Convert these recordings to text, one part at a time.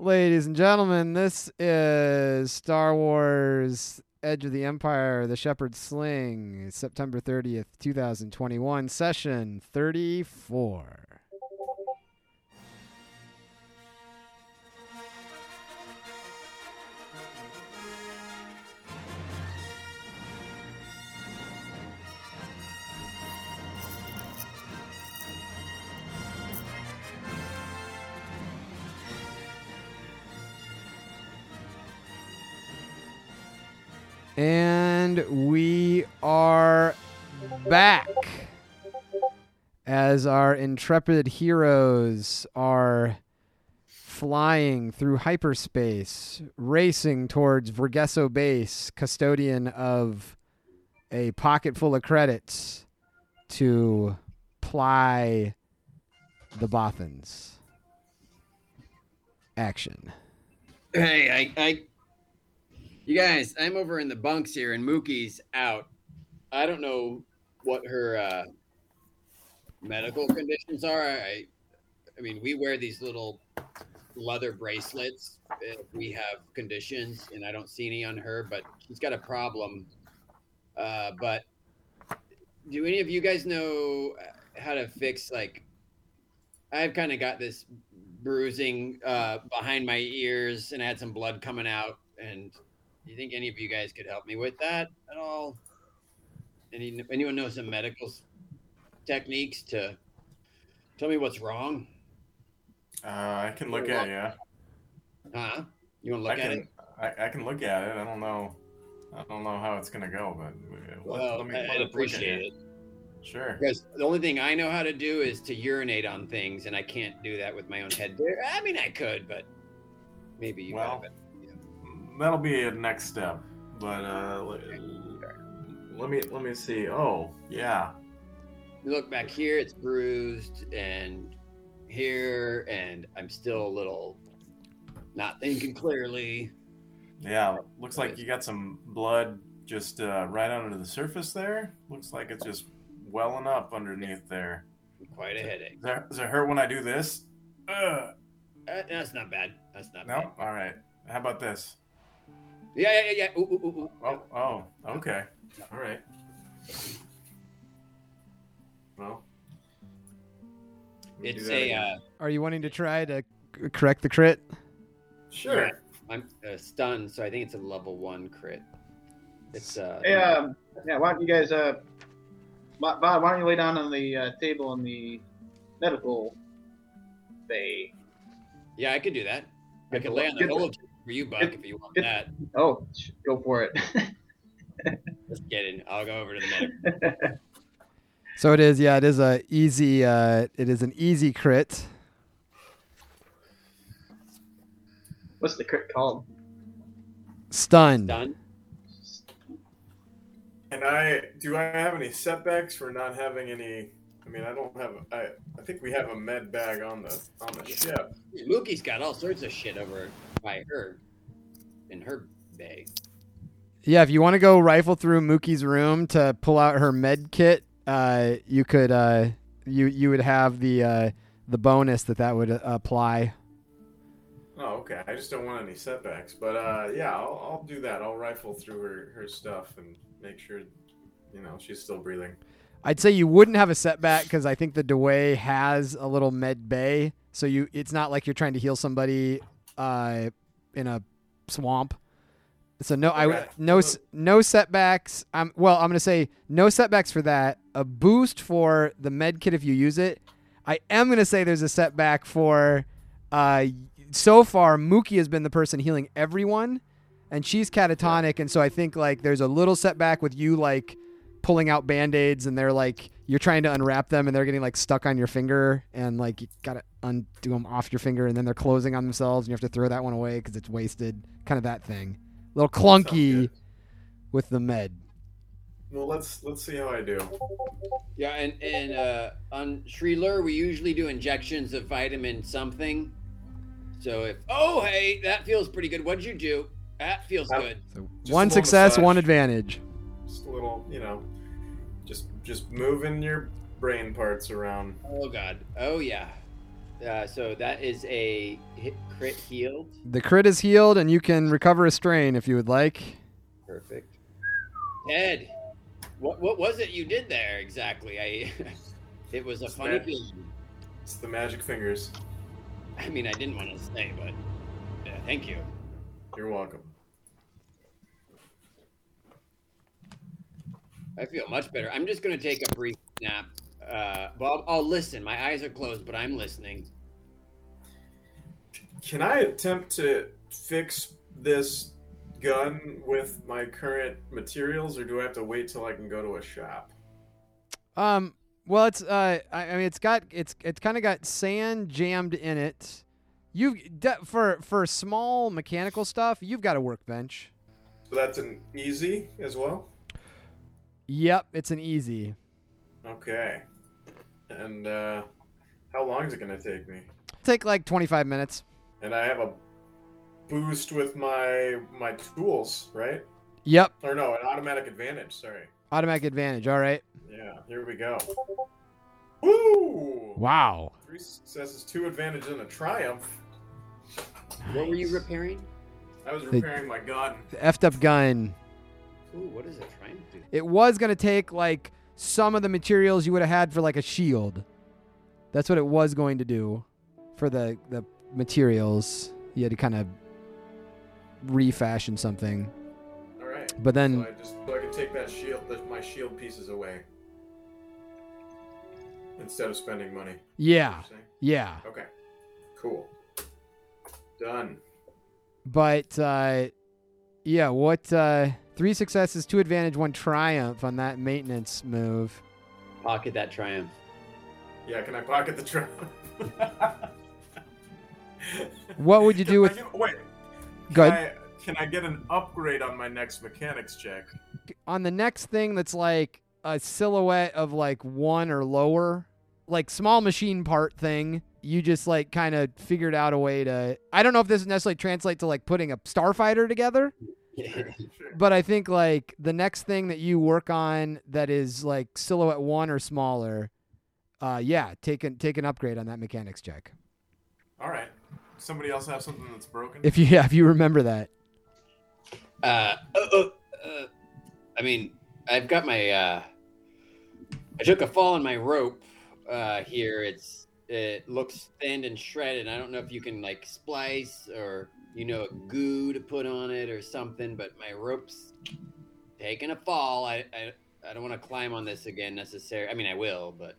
Ladies and gentlemen, this is Star Wars Edge of the Empire, The Shepherd's Sling, September 30th, 2021, session 34. And we are back as our intrepid heroes are flying through hyperspace, racing towards Vergesso Base, custodian of a pocket full of credits to ply the Bothans. Action. Hey, I, I, you guys, I'm over in the bunks here, and Mookie's out. I don't know what her uh, medical conditions are. I, I mean, we wear these little leather bracelets if we have conditions, and I don't see any on her, but she's got a problem. Uh, but do any of you guys know how to fix like? I've kind of got this bruising uh, behind my ears, and I had some blood coming out. And do you think any of you guys could help me with that at all? Any anyone know some medical techniques to tell me what's wrong? Uh, I can look at you. Huh? You want to I look at can. it? I, I can look at it. I don't know. I don't know how it's gonna go, but uh, let- Well, let me- I- I'd appreciate it. it Sure. because the only thing I know how to do is to urinate on things, and I can't do that with my own head. There, I mean, I could, but maybe you Well, have it. That'll be a next step. But uh, let, me let me see. Oh, yeah. You look back here, it's bruised, and here, and I'm still a little not thinking clearly. Yeah, looks like you got some blood just uh, right under the surface there. Looks like it's just welling up underneath there. Quite a headache. Does that, does it hurt when I do this? Ugh. Uh, that's not bad. That's not No? All right. How about this? Bad. Yeah, yeah, yeah. yeah. Ooh, ooh, ooh, ooh. Oh, oh, okay. All right. Well, let It's a. Uh, Are you wanting to try to c- correct the crit? sure. I'm uh, stunned, so I think it's a level one crit. It's uh. Hey, um, yeah, why don't you guys, uh, Bob, Bob, why don't you lay down on the uh, table in the medical bay? Yeah, I could do that. I Good could lay on the good to- holo for you, Buck, good- if you want good- that. Oh, sh- go for it. Just kidding. I'll go over to the medic. So it is, yeah, it is a easy uh it is an easy crit. What's the crit called? Stunned. Done. And I do I have any setbacks for not having any? I mean, I don't have. I I think we have a med bag on the on the ship. Mookie's got all sorts of shit over by her in her bag. Yeah, if you want to go rifle through Mookie's room to pull out her med kit, uh, you could. Uh, you you would have the uh, the bonus that that would uh, apply. Oh, okay. I just don't want any setbacks. But uh, yeah, I'll, I'll do that. I'll rifle through her her stuff and make sure, you know, she's still breathing. I'd say you wouldn't have a setback because I think the Dewey has a little med bay, so you it's not like you're trying to heal somebody uh, in a swamp. So no, I no no setbacks. I'm well. I'm gonna say no setbacks for that. A boost for the med kit if you use it. I am gonna say there's a setback for. Uh, so far, Mookie has been the person healing everyone, and she's catatonic, and so I think like there's a little setback with you like pulling out band-aids and they're like you're trying to unwrap them and they're getting like stuck on your finger and like you gotta undo them off your finger and then they're closing on themselves and you have to throw that one away because it's wasted kind of that thing a little clunky with the med Well, let's let's see how I do. Yeah, and and uh, on Shrieler, we usually do injections of vitamin something. So if oh hey, that feels pretty good. What'd you do? That feels Uh, good. so one success massage. one advantage Just a little, you know, just just moving your brain parts around. Oh god. Oh yeah. Uh, so that is a hit crit healed. The crit is healed, and you can recover a strain if you would like. Perfect. Ed, what what was it you did there exactly? I it was a funny Smash. feeling. It's the magic fingers. I mean, I didn't want to say, but yeah, thank you. You're welcome. I feel much better. I'm just gonna take a brief nap. Uh, Bob, I'll listen. My eyes are closed, but I'm listening. Can I attempt to fix this gun with my current materials, or do I have to wait till I can go to a shop? Um. Well, it's uh. I, I mean, it's got it's it's kind of got sand jammed in it. You de- for for small mechanical stuff, you've got a workbench. So that's an easy as well. Yep, it's an easy. Okay. And uh, how long is it gonna take me? Take like 25 minutes. And I have a boost with my my tools, right? Yep, Or no, an automatic advantage. Sorry. automatic advantage. All right. Yeah. Here we go. Woo! Wow. Three successes, two advantage, and a triumph. What were you repairing? I was They- repairing my gun. The effed up gun. Ooh, what is it trying to do? It was gonna take like some of the materials you would have had for like a shield. That's what it was going to do for the the materials. You had to kind of refashion something. All right. But then so I just so I can take that shield, the, my shield pieces away instead of spending money. yeah, yeah. Okay. Cool. Done. But uh yeah, what uh three successes, two advantage, one triumph on that maintenance move. Pocket that triumph. Yeah. Can I pocket the triumph? What would you do Can with get- wait? good Can I, can I get an upgrade on my next mechanics check? on the next thing that's like a silhouette of like one or lower, like small machine part thing. You just like kind of figured out a way to. I don't know if this necessarily translates to like putting a starfighter together, Sure. But I think like the next thing that you work on that is like silhouette one or smaller. Uh, yeah, take an take an upgrade on that mechanics check. All right. Somebody else have something that's broken? If you yeah, if you remember that. Uh, uh, uh, uh, I mean, I've got my. Uh, I took a fall on my rope uh, here. It's it looks thin and shredded. I don't know if you can like splice or you know a goo to put on it or something. But my rope's taking a fall. I I, I don't want to climb on this again necessarily. I mean, I will, but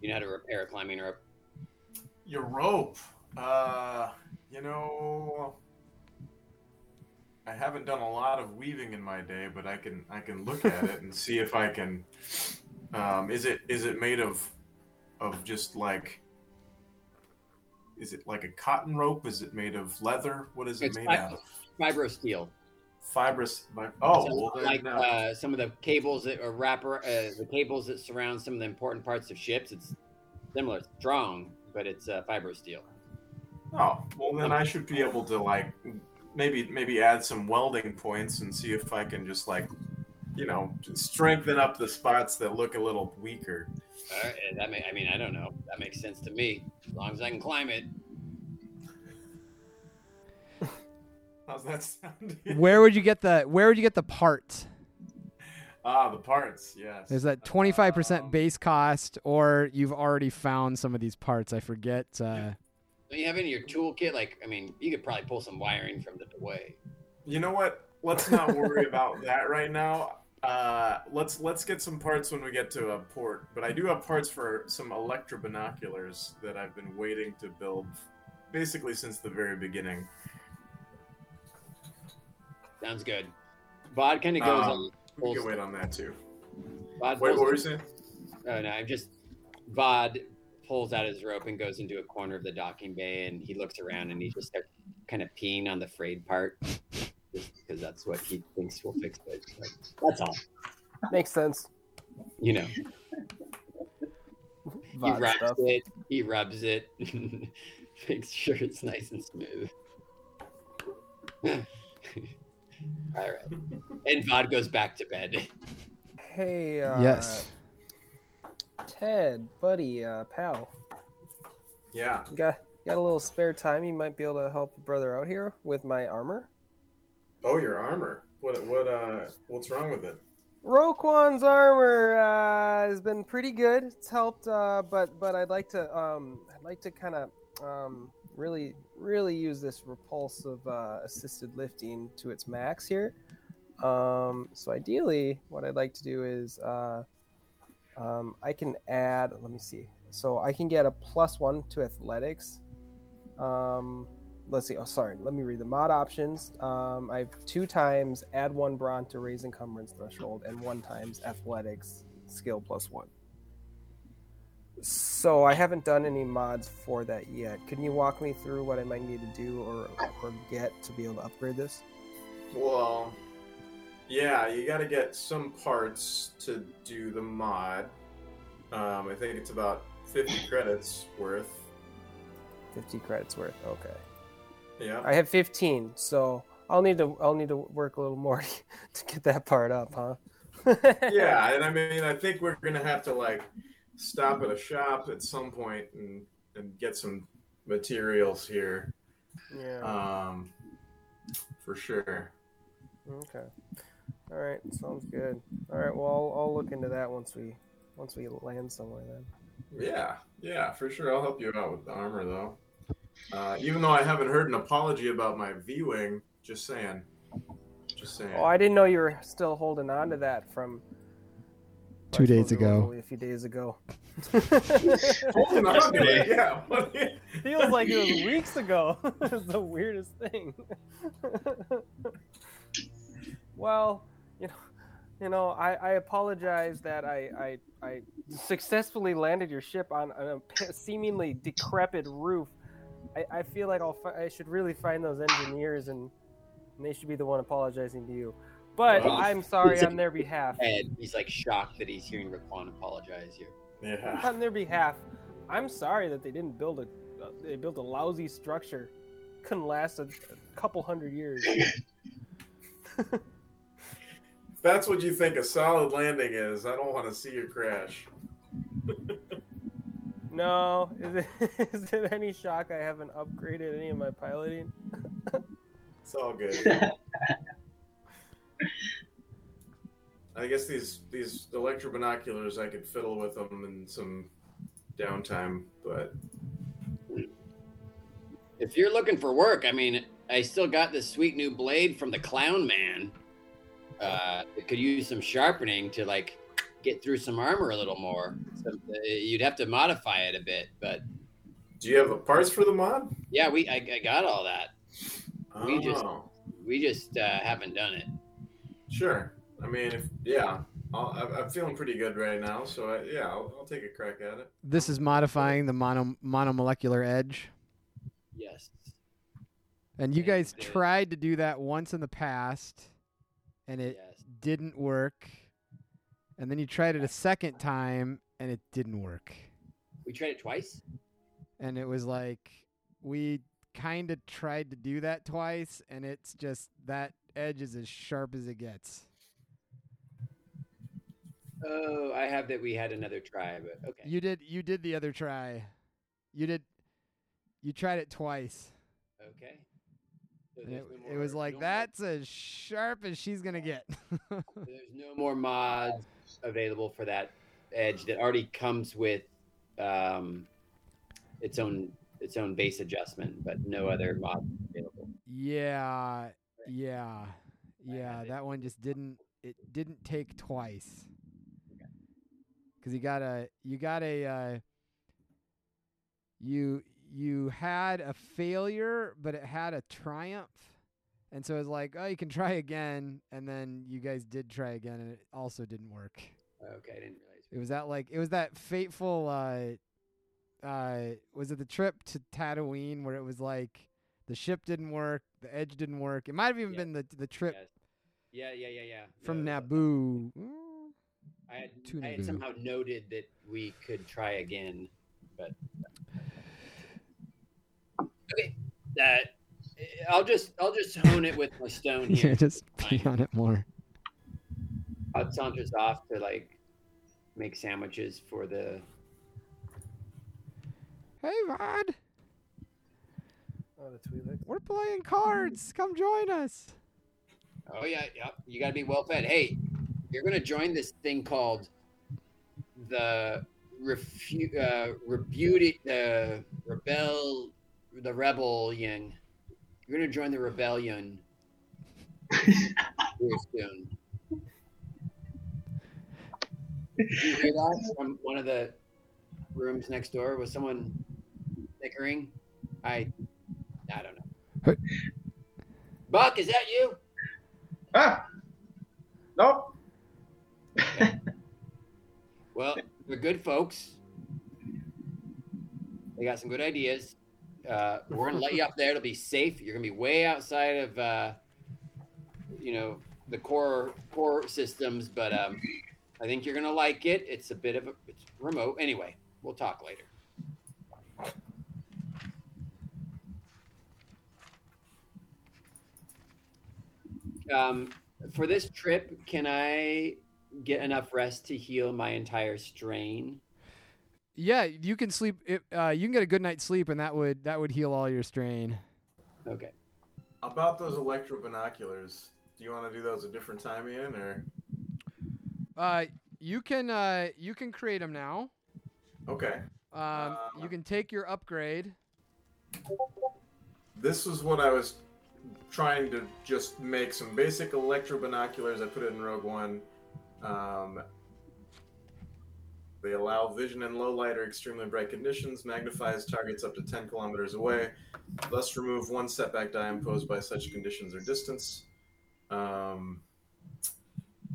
you know how to repair a climbing rope. Your rope. Uh, you know, I haven't done a lot of weaving in my day, but I can I can look at it and see if I can. Um, is it is it made of of just like? Is it like a cotton rope? Is it made of leather? What is it It's made out of? Fibro steel. Fibrous. vi- Oh, So, well, like no. uh, some of the cables that are wrapper, uh, the cables that surround some of the important parts of ships. It's similar, it's strong, but it's uh, fibro steel. Oh, well then I should be able to like maybe maybe add some welding points and see if I can just like you know strengthen up the spots that look a little weaker. Uh, that may, I mean, I don't know. That makes sense to me. As long as I can climb it. How's that sound? Where would you get the Where would you get the part? ah, the parts, yes. Is that twenty five percent Um, base cost, or you've already found some of these parts? I forget. Uh, Do you have any in your toolkit? Like, I mean, you could probably pull some wiring from the way. You know what? Let's not worry about that right now. Uh, let's let's get some parts when we get to a port. But I do have parts for some electro binoculars that I've been waiting to build, basically since the very beginning. Sounds good. Bod kind of goes Um, on. We can wait on that too. Bod Wait, what were you saying? Oh no, I'm just Vod pulls out his rope and goes into a corner of the docking bay, and he looks around and he just starts kind of peeing on the frayed part, just because that's what he thinks will fix it. Like, that's all. Makes sense. You know, he rubs stuff. it, he rubs it, makes sure it's nice and smooth. all right, and Vod goes back to bed. Hey, uh, yes. Ted, buddy, uh, pal. Yeah. Got got a little spare time. You might be able to help a brother out here with my armor. Oh, your armor. What? What? Uh, what's wrong with it? Roquan's armor uh, has been pretty good. It's helped, uh, but but I'd like to um, I'd like to kind of um, really really use this repulsive uh, assisted lifting to its max here. Um, so ideally, what I'd like to do is uh, um, I can add. Let me see. So I can get a plus one to athletics. Um, let's see. Oh, sorry. Let me read the mod options. Um, I have two times add one brawn to raise encumbrance threshold, and one times athletics skill plus one. So I haven't done any mods for that yet. Can you walk me through what I might need to do or or get to be able to upgrade this? Well, yeah, you got to get some parts to do the mod. Um, I think it's about 50 credits worth. Fifty credits worth. Okay. Yeah. I have fifteen, so I'll need to I'll need to work a little more to get that part up, huh? yeah, and I mean, I think we're gonna have to like stop at a shop at some point and and get some materials here, Yeah. um, for sure. Okay. All right. Sounds good. All right. Well, I'll, I'll look into that once we once we land somewhere then. Yeah, yeah, for sure. I'll help you out with the armor though. Uh, even though I haven't heard an apology about my V wing, just saying. Just saying. Oh, I didn't know you were still holding on to that from Two I days suppose it was ago. a few days ago. Holding on to it, yeah. What do you- Feels like it was weeks ago. it's the weirdest thing. well, you know, you know, I, I apologize that I, I I successfully landed your ship on, a seemingly decrepit roof. I, I feel like I'll fi- I should really find those engineers and, and they should be the one apologizing to you. But Well, I'm sorry on their behalf. Ed, he's like shocked that he's hearing Roquan apologize here. Yeah. on their behalf, I'm sorry that they didn't build a uh, they built a lousy structure. Couldn't last a, a couple hundred years. If that's what you think a solid landing is, I don't want to see you crash. No, is it, is it any shock I haven't upgraded any of my piloting? It's all good. I guess these these electro binoculars, I could fiddle with them in some downtime, but If you're looking for work, I mean, I still got this sweet new blade from the Clown Man. Uh, it could use some sharpening to like get through some armor a little more. So, uh, you'd have to modify it a bit, but do you have the parts for the mod? yeah, we I, I got all that. We just- Oh, We just uh, haven't done it. sure. I mean, if yeah, I'll, I'm I'm feeling pretty good right now, so I, yeah, I'll, I'll take a crack at it. This is modifying the mono monomolecular edge. Yes. And you Yeah, guys tried to do that once in the past, and it Yes. didn't work. And then you tried it a second time, and it didn't work. We tried it twice. And it was like we kind of tried to do that twice, and it's just that edge is as sharp as it gets. Oh, I have that. We had another try, but okay. You did you did the other try. You did you tried it twice. Okay. So it, no it was like no more- that's as sharp as she's gonna get. There's no more mods available for that edge that already comes with um, its own its own base adjustment, but no other mods available. yeah, yeah, yeah. That one just didn't. It didn't take twice. Cause you got a you got a uh, you you had a failure, but it had a triumph, and so it was like, oh, you can try again, and then you guys did try again, and it also didn't work. Okay, I didn't realize. It was that like it was that fateful uh uh was it the trip to Tatooine where it was like the ship didn't work, the edge didn't work. It might have even Yeah. been the the trip Yes. Yeah, yeah, yeah, yeah. from No, Naboo. Mm, I had, to I had somehow noted that we could try again, but okay. That I'll just I'll just hone it with my stone here. Yeah, here. just pee on it more. I'll saunter off to like make sandwiches for the Hey, Vod. Oh, the Twi'leks. We're playing cards. Come join us. Oh yeah, yeah. You got to be well fed. Hey, you're gonna join this thing called the refu- uh, rebuti- the rebel, the rebel rebellion. You're gonna join the rebellion soon. Did you hear that from one of the rooms next door? Was someone snickering? I, I don't know. Buck, is that you? Ah! Nope. Well, they're good folks. They got some good ideas. Uh, we're gonna let you up there. It'll be safe. You're gonna be way outside of, uh, you know, the core core systems, but um, I think you're gonna like it. It's a bit of a it's remote. Anyway, we'll talk later. Um, for this trip, can I get enough rest to heal my entire strain? Yeah, you can sleep. It, uh, you can get a good night's sleep, and that would that would heal all your strain. Okay. About those electro binoculars, do you want to do those a different time, Ian, or Uh, you can uh, you can create them now. okay? Um, you can take your upgrade. This was what I was trying to just make some basic electro binoculars. I put it in Rogue One. Um, they allow vision in low light or extremely bright conditions, magnifies targets up to 10 kilometers away, thus remove one setback die imposed by such conditions or distance. Um,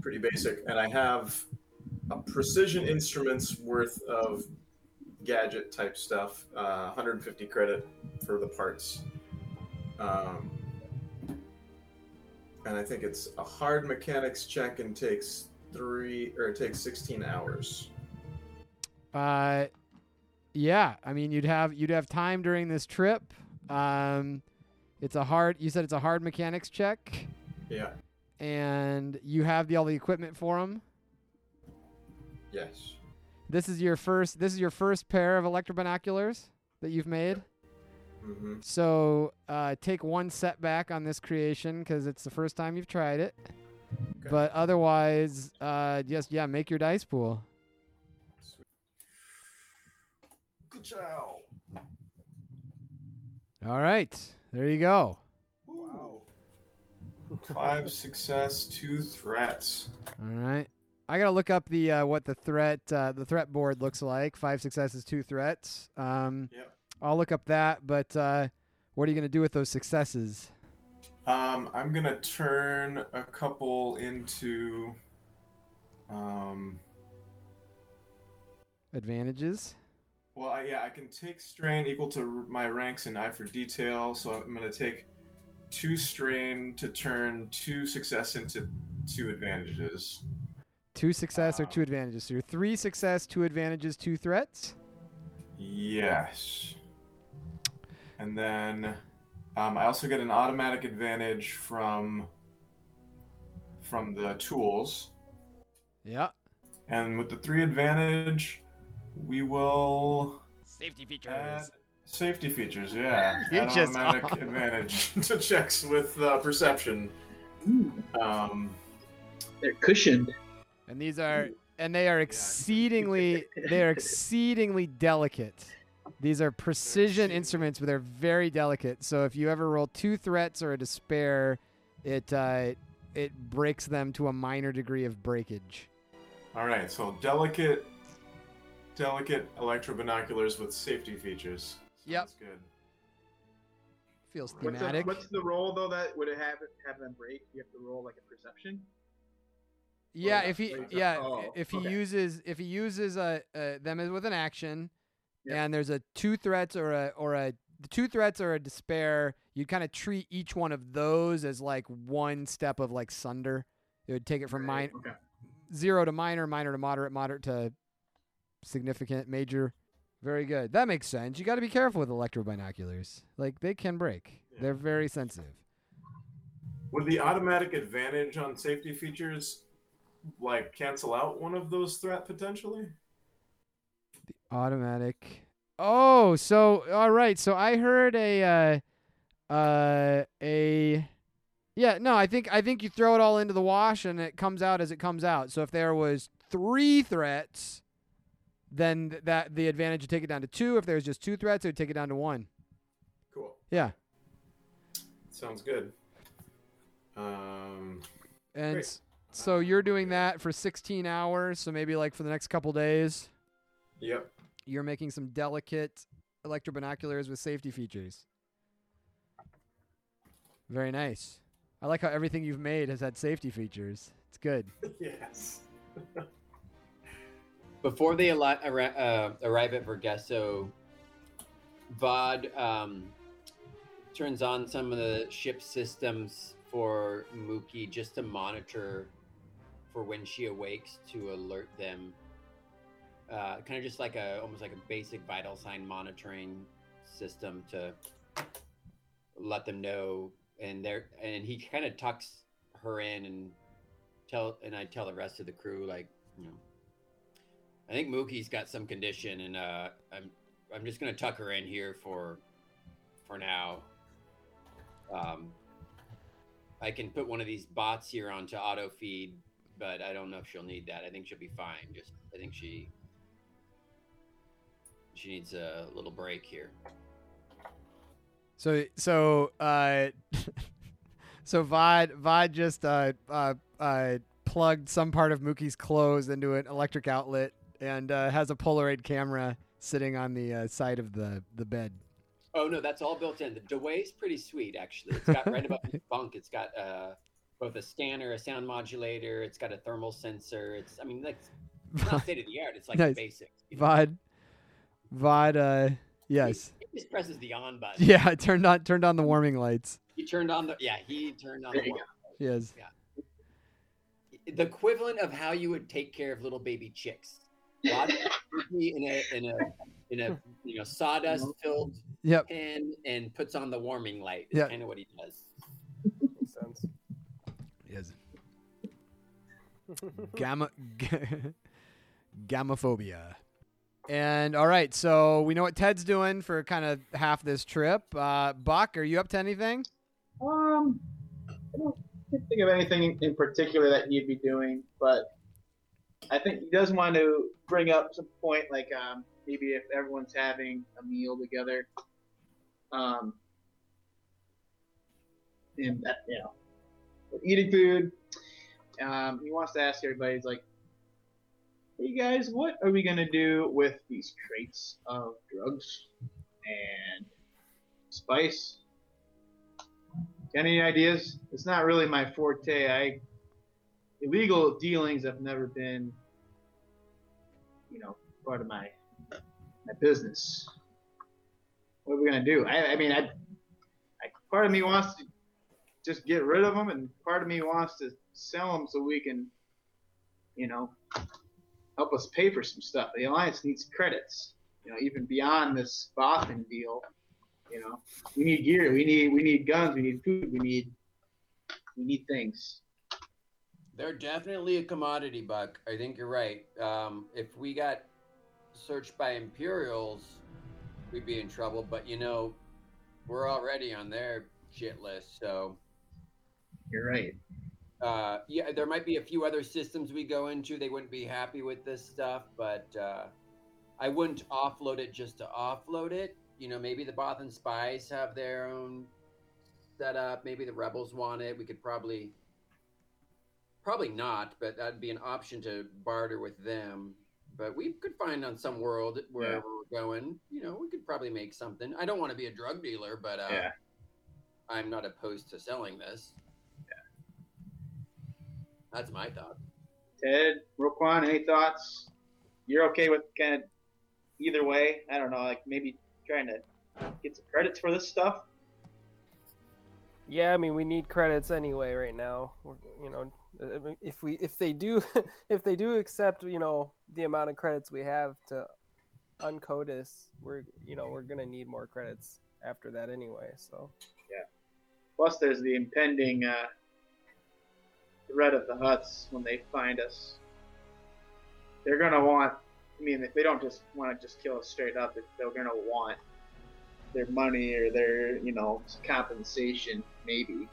pretty basic. And I have a precision instruments worth of gadget type stuff, uh, 150 credit for the parts. Um, and I think it's a hard mechanics check and takes three or it takes 16 hours. Uh, yeah. I mean, you'd have you'd have time during this trip. Um, it's a hard. You said it's a hard mechanics check, Yeah. and you have the all the equipment for them. Yes. This is your first. This is your first pair of electro binoculars that you've made. Mm-hmm. So uh, take one setback on this creation because it's the first time you've tried it. Okay. But otherwise, uh, just yeah, make your dice pool. Job. All right, there you go. Wow. Five success, two threats. All right, I gotta look up the uh, what the threat uh, the threat board looks like. Five successes, two threats. Um, Yep. I'll look up that. But uh, what are you gonna do with those successes? Um, I'm gonna turn a couple into um Advantages. Well, I, yeah, I can take strain equal to my ranks in eye for detail. So I'm going to take two strain to turn two success into two advantages. Two success or two advantages. So you're three success, two advantages, two threats. Yes. And then um, I also get an automatic advantage from from the tools. Yeah. And with the three advantage, we will Safety add safety features. Yeah, You add just- automatic advantage to checks with uh, perception. Ooh, Um, they're cushioned. And these are and they are exceedingly they are exceedingly delicate. These are precision instruments, but they're very delicate. So if you ever roll two threats or a despair, it uh, it breaks them to a minor degree of breakage. all right, so delicate, delicate electro binoculars with safety features. Yep. Sounds good. Feels What's the, thematic. what's the roll though that would it have have them break? You have to roll like a perception. yeah, if he that's- yeah oh, if he okay. uses if he uses a, uh them as with an action, Yeah. and there's a two threats or a or a the two threats or a despair, you'd kind of treat each one of those as like one step of like sunder. It would take it from mine Okay. zero to minor, minor to moderate, moderate to significant, major. Very good. That makes sense. You got to be careful with electro binoculars. Like they can break. Yeah. They're very sensitive. Would the automatic advantage on safety features like cancel out one of those threat potentially? The automatic Oh, so all right. So I heard a uh uh a yeah, no, I think I think you throw it all into the wash and it comes out as it comes out. So if there was 3 threats, then th- that the advantage would take it down to 2. If there's just 2 threats, it would take it down to 1. Cool. Yeah. Sounds good. Um, And Great. so you're doing that for 16 hours, so maybe like for the next couple days, yep. you're making some delicate electrobinoculars with safety features. Very nice. I like how everything you've made has had safety features. It's good. yes. Before they arri- uh, arrive at Vergesso, Vod um, turns on some of the ship systems for Mookie just to monitor for when she awakes to alert them. Uh, kind of just like a almost like a basic vital sign monitoring system to let them know. And there, and he kind of tucks her in and tell, and I tell the rest of the crew like, you know. I think Mookie's got some condition, and uh, I'm I'm just gonna tuck her in here for for now. Um, I can put one of these bots here onto auto feed, but I don't know if she'll need that. I think she'll be fine. Just I think she she needs a little break here. So so uh so Vod Vod just uh uh uh plugged some part of Mookie's clothes into an electric outlet and uh, has a Polaroid camera sitting on the uh, side of the the bed. Oh no, that's all built in. The Dewey's pretty sweet actually. It's got right above the bunk. It's got uh, both a scanner, a sound modulator. It's got a thermal sensor. It's I mean like it's not state of the art. It's like Nice. the basics. you know? Vod Vod uh yes. He just presses the on button. Yeah, I turned on turned on the warming lights. He turned on the yeah. He turned on There the you warm. Yes. the equivalent of how you would take care of little baby chicks. Rod Murphy in a in a in a you know sawdust filled Yep. pan and puts on the warming light. Is Yeah. kind of what he does. Makes sense. Yes. Gamma g- gammaphobia. And all right, so we know what Ted's doing for kind of half this trip. Uh, Buck, are you up to anything? Um, I don't think of anything in, in particular that he'd be doing, but I think he does want to bring up some point, like um, maybe if everyone's having a meal together, um, and that, you know, eating food. Um, he wants to ask everybody, he's like, "Hey guys, what are we gonna do with these crates of drugs and spice?" Any ideas? It's not really my forte. I illegal dealings have never been, you know, part of my my business. What are we gonna do? I, I mean, I, I, part of me wants to just get rid of them, and part of me wants to sell them so we can, you know, help us pay for some stuff. The alliance needs credits, you know, even beyond this Bothan deal. You know, we need gear, we need we need guns, we need food, we need we need things. They're definitely a commodity, Buck. I think you're right. Um, if we got searched by Imperials, we'd be in trouble. But you know, we're already on their shit list, so You're right. uh, yeah, there might be a few other systems we go into. They wouldn't be happy with this stuff, but uh, I wouldn't offload it just to offload it. You know, maybe the Bothan spies have their own setup. Maybe the rebels want it. We could probably, probably not, but that'd be an option to barter with them. But we could find on some world wherever we're going. You know, we could probably make something. I don't want to be a drug dealer, but uh, Yeah. I'm not opposed to selling this. Yeah. That's my thought. Ted, Roquan, any thoughts? You're okay with kind of either way? I don't know, like maybe trying to get some credits for this stuff. Yeah, I mean, we need credits anyway right now. We're, you know, if we if they do if they do accept you know the amount of credits we have to uncode us, we're you know we're gonna need more credits after that anyway. So yeah. Plus, there's the impending uh, threat of the Hutts when they find us. They're gonna want I mean, if they don't just want to just kill us straight up, they're gonna want their money or their, you know, compensation, maybe.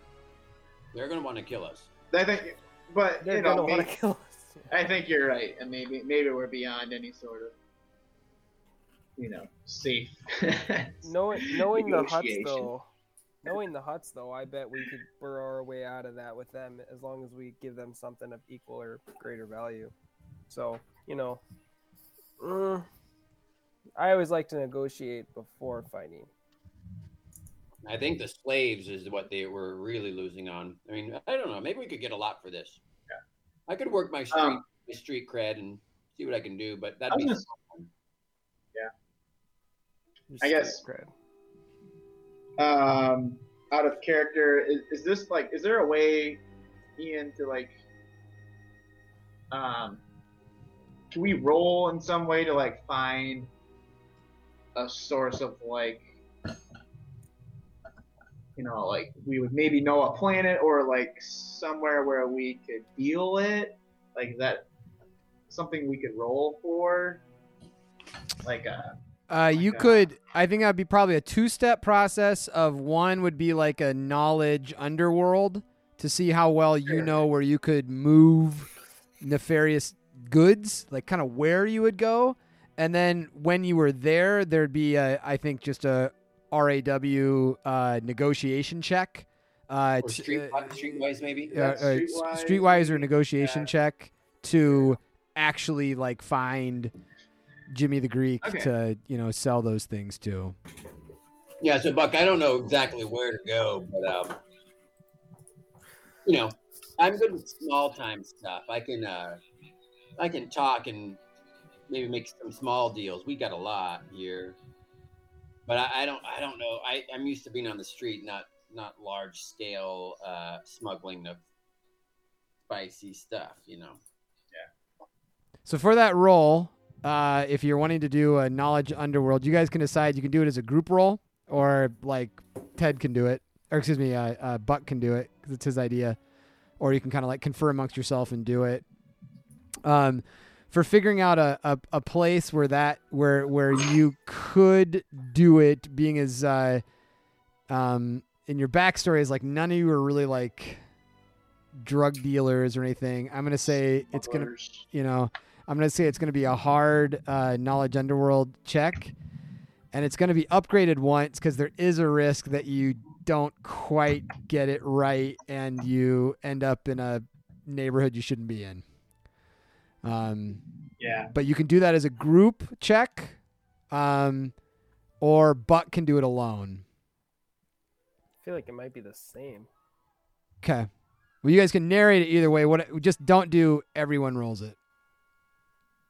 They're gonna want to kill us. I think, but They're you know, gonna want to kill us. I think you're right, and maybe maybe we're beyond any sort of, you know, safe. Knowing knowing the Hutts though, knowing the Hutts though, I bet we could burrow our way out of that with them as long as we give them something of equal or greater value. So you know, mm, I always like to negotiate before fighting. I think the slaves is what they were really losing on. I mean, I don't know. Maybe we could get a lot for this. Yeah. I could work my street Um, my street cred and see what I can do, but I that'd was be gonna Just I guess- cred. um, out of character, is, is this like? Is there a way, Ian, to like, um, can we roll in some way to like find a source of like, you know, like we would maybe know a planet or like somewhere where we could deal it, like that something we could roll for, like uh Uh, you God. could. I think that'd be probably a two-step process. Of one would be like a knowledge underworld to see how well you know where you could move nefarious goods, like kind of where you would go, and then when you were there, there'd be a, I think just a RAW uh, negotiation check. Uh, or street uh, streetwise maybe. uh, Yeah, uh, streetwise, streetwise or negotiation Yeah. check to actually like find Jimmy the Greek Okay. to you know sell those things to. Yeah, so Buck, I don't know exactly where to go, but um, you know, I'm good with small time stuff. I can uh, I can talk and maybe make some small deals. We got a lot here, but I, I don't I don't know. I I'm used to being on the street, not not large scale uh, smuggling of spicy stuff. You know. Yeah. So for that role, uh, if you're wanting to do a knowledge underworld, you guys can decide. You can do it as a group roll, or like Ted can do it, or excuse me, uh, uh, Buck can do it because it's his idea, or you can kind of like confer amongst yourself and do it. Um, for figuring out a, a, a place where that where where you could do it, being as uh, um, in your backstory is like none of you are really like drug dealers or anything. I'm gonna say it's gonna you know, I'm going to say it's going to be a hard uh, knowledge underworld check, and it's going to be upgraded once because there is a risk that you don't quite get it right and you end up in a neighborhood you shouldn't be in. Um, Yeah. but you can do that as a group check, um, or Buck can do it alone. I feel like it might be the same. Okay. Well, you guys can narrate it either way. What? Just don't do everyone rolls it.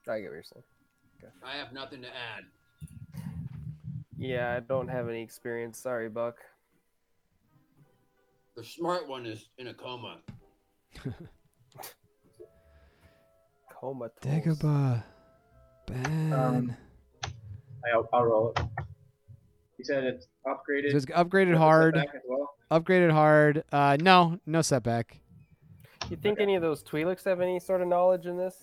I get what you're saying. I have nothing to add. Yeah, I don't have any experience. Sorry, Buck. The smart one is in a coma. Comatose. Dagobah. Ben. Um, I'll, I'll roll it. You said it's upgraded. so it's upgraded hard. well? Upgraded hard. Uh, no, no setback. You think any of those Twi'leks have any sort of knowledge in this?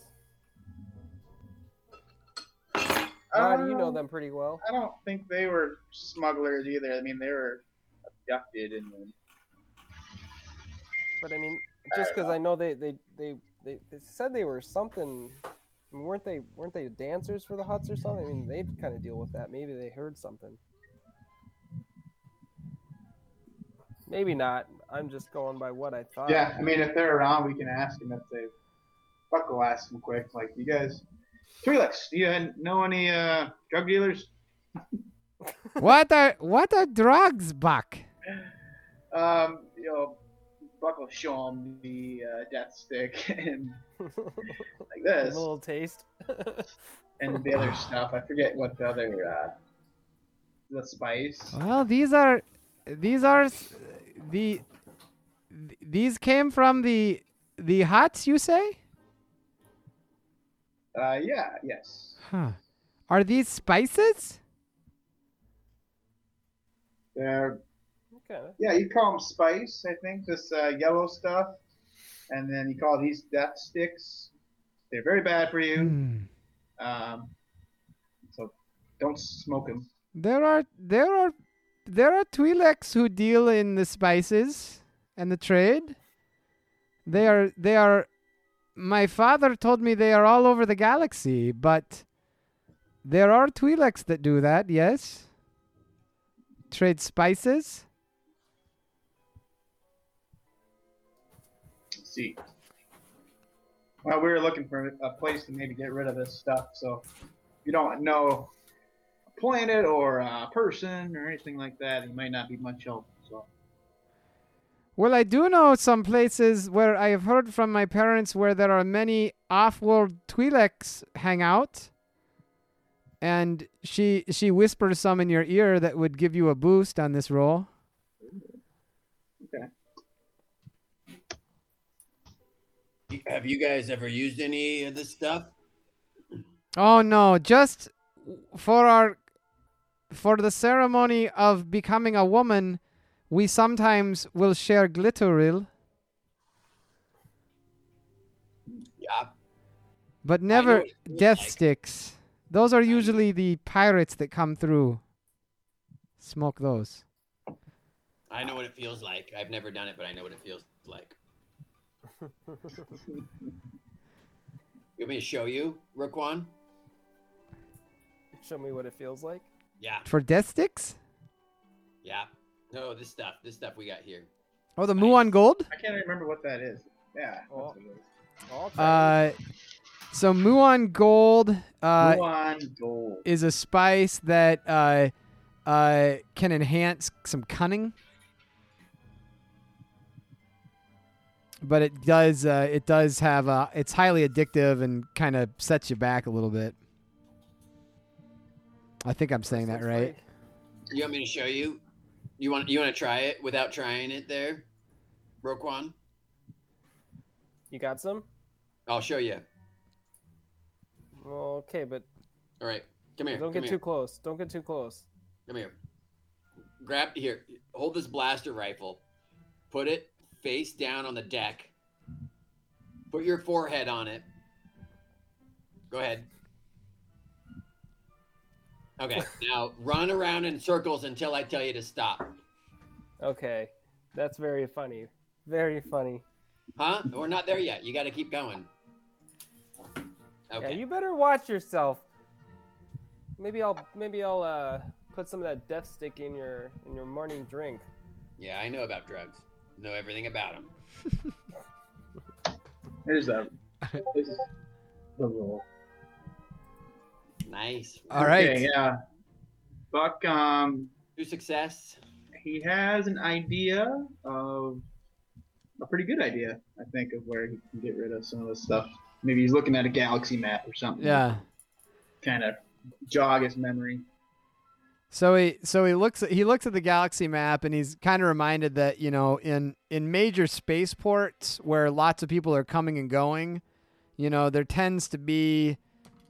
Rod, you know Um, them pretty well. I don't think they were smugglers either. I mean, they were abducted and then But I mean, just because I know they, they, they, they, they said they were something. I mean, weren't they weren't they dancers for the Hutts or something? I mean, they kind of deal with that. Maybe they heard something. Maybe not. I'm just going by what I thought. yeah. I mean, if they're around, we can ask them if they. Fuck, we'll ask them quick. Like, you guys, Twi'leks, do you know any uh, drug dealers? what are what are drugs, Buck? Um, you know, Buck will show them the uh, death stick and like this. A this, little taste. and the other stuff. I forget what the other uh, the spice. Well, these are these are the these came from the the Hutts. You say? Uh, yeah, yes. Huh. Are these spices? They're okay. yeah, you call them spice. I think this uh, yellow stuff, and then you call these death sticks. They're very bad for you. Hmm. Um, Don't smoke them. There are there are there are Twi'leks who deal in the spices and the trade. They are they are my father told me they are all over the galaxy, but there are Twi'leks that do that, yes. Trade spices. See. Well, we were looking for a place to maybe get rid of this stuff. So, you don't know a planet or a person or anything like that, it might not be much help. So, Well, I do know some places where I have heard from my parents where there are many off-world Twi'leks hang out. And she she whispers some in your ear that would give you a boost on this roll. Have you guys ever used any of this stuff? Oh no, just for our for the ceremony of becoming a woman, we sometimes will share glitteril, Yeah. but never what it feels death like. sticks. Those are usually the pirates that come through. Smoke those. I know what it feels like. I've never done it, but I know what it feels like. You want me to show you, Roquan? Show me what it feels like. Yeah, For death sticks? yeah. No, this stuff, this stuff we got here. Oh, the Muon gold? I can't remember what that is. Yeah. Oh. what it is. I'll try it. Uh so Muon gold uh Muon gold. is a spice that uh, uh, can enhance some cunning. But it does uh, it does have a it's highly addictive and kind of sets you back a little bit. I think I'm saying that right. fake. You want me to show you? You want you want to try it without trying it there, Roquan? You got some? I'll show you. Okay, but All right, come here. don't come get here. too close. Don't get too close. Come here. Grab here. Hold this blaster rifle. Put it face down on the deck. Put your forehead on it. Go ahead. Okay, now run around in circles until I tell you to stop. Okay, that's very funny. Very funny. Huh? We're not there yet. You got to keep going. Yeah, Okay. you better watch yourself. Maybe I'll maybe I'll uh, put some of that death stick in your in your morning drink. Yeah, I know about drugs. Know everything about him. Here's that. This the roll. Nice. All right. Okay, yeah. Buck, um, To success. he has an idea of a pretty good idea, I think, of where he can get rid of some of this stuff. Maybe he's looking at a galaxy map or something. Yeah. Kind of jog his memory. So he so he looks at, he looks at the galaxy map and he's kind of reminded that you know in in major spaceports where lots of people are coming and going, you know there tends to be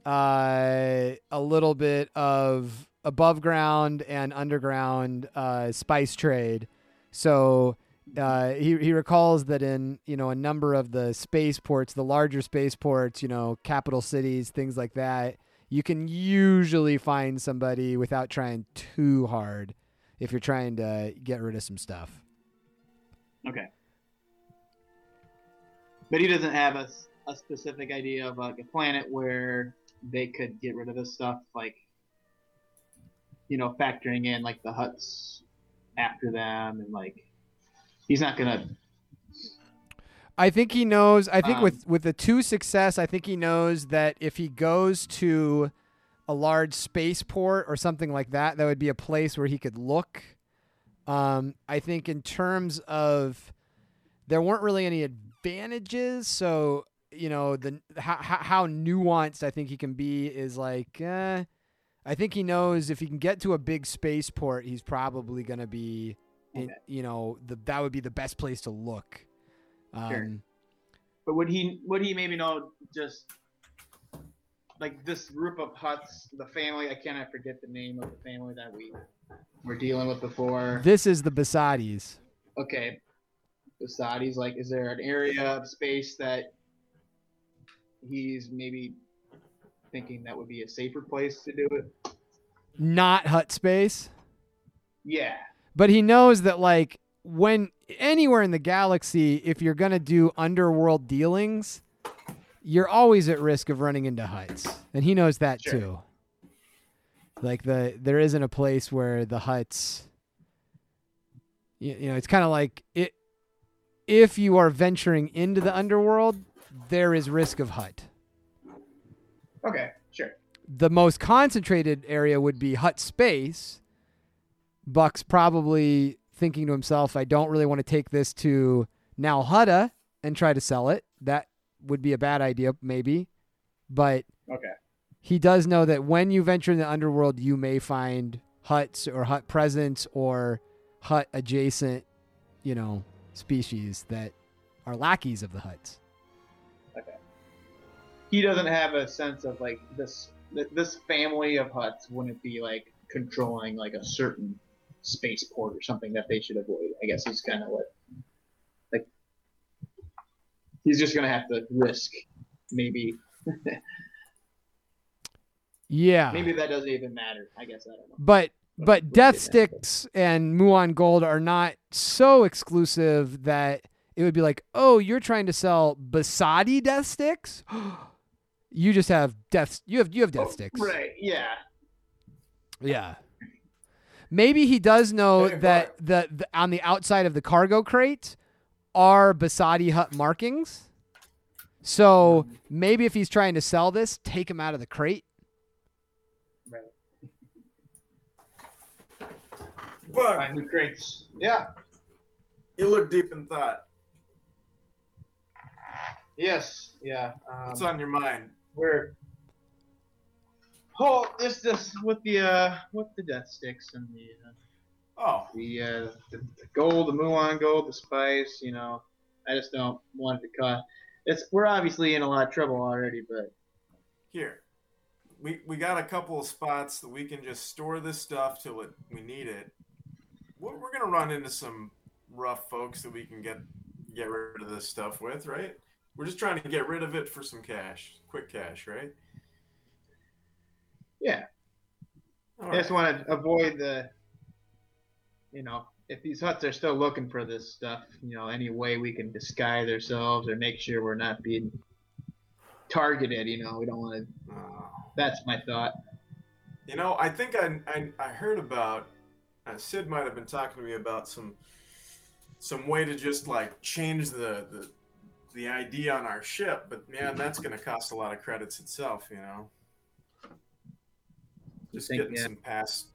uh, a little bit of above ground and underground uh, spice trade. So uh, he he recalls that in you know a number of the spaceports, the larger spaceports, you know capital cities, things like that you can usually find somebody without trying too hard if you're trying to get rid of some stuff. Okay. But he doesn't have a, a specific idea of like a planet where they could get rid of this stuff, like you know, factoring in like the Hutts after them and like he's not gonna I think he knows. I think Um, with with the two success, I think he knows that if he goes to a large spaceport or something like that, that would be a place where he could look. Um, I think in terms of there weren't really any advantages, so you know the how how, nuanced I think he can be is like. Uh, I think he knows if he can get to a big spaceport, he's probably going to be, in, you know, the that would be the best place to look. Um, Sure. But would he would he maybe know just like this group of Hutts, the family? I cannot forget the name of the family that we were dealing with before. This is the Basadis. Okay, Basadi's like, is there an area of space that he's maybe thinking that would be a safer place to do it? not Hutt space. Yeah. But he knows that like when anywhere in the galaxy, if you're gonna do underworld dealings, you're always at risk of running into Hutts, and he knows that Sure. too. Like the there isn't a place where the Hutts. You, you know, it's kind of like it. If you are venturing into the underworld, there is risk of Hutt. Okay. Sure. The most concentrated area would be Hutt space. Buck's probably thinking to himself, I don't really want to take this to Nal Hutta and try to sell it. That would be a bad idea, maybe. But Okay. he does know that when you venture in the underworld, you may find Hutts or Hutt presence or Hutt adjacent, you know, species that are lackeys of the Hutts. Okay. He doesn't have a sense of like this. This family of Hutts wouldn't be like controlling like a certain spaceport or something that they should avoid. I guess he's kind of what, like, he's just gonna have to risk. Maybe, Yeah. maybe that doesn't even matter. I guess I don't know. But But but Death. Sticks and Muon Gold are not so exclusive that it would be like, oh, you're trying to sell Basadi Death Sticks. you just have death. You have you have Death oh, Sticks. Oh, Right? Yeah. Yeah. Maybe he does know that the, the on the outside of the cargo crate are Basadi Hutt markings. So maybe if he's trying to sell this, take him out of the crate. Right. But Find new crates. Yeah. you look deep in thought. Yes. Yeah. Um, What's on your mind? We're oh, this this with the uh with the death sticks and the uh, Oh, the, uh, the the gold, the muon gold, the spice. You know, I just don't want it to cost. It's we're obviously in a lot of trouble already, but here. We, we got a couple of spots that we can just store this stuff till it, we need it. We're, we're gonna run into some rough folks that we can get get rid of this stuff with, right? We're just trying to get rid of it for some cash, quick cash, right? Yeah, All I just want to avoid the. You know, if these Hutts are still looking for this stuff, you know, any way we can disguise ourselves or make sure we're not being targeted. You know, we don't want to. Oh. That's my thought. You know, I think I I, I heard about uh, Sid might have been talking to me about some some way to just like change the the the ID on our ship, but man, that's going to cost a lot of credits itself, you know. Just think, getting yeah. some pass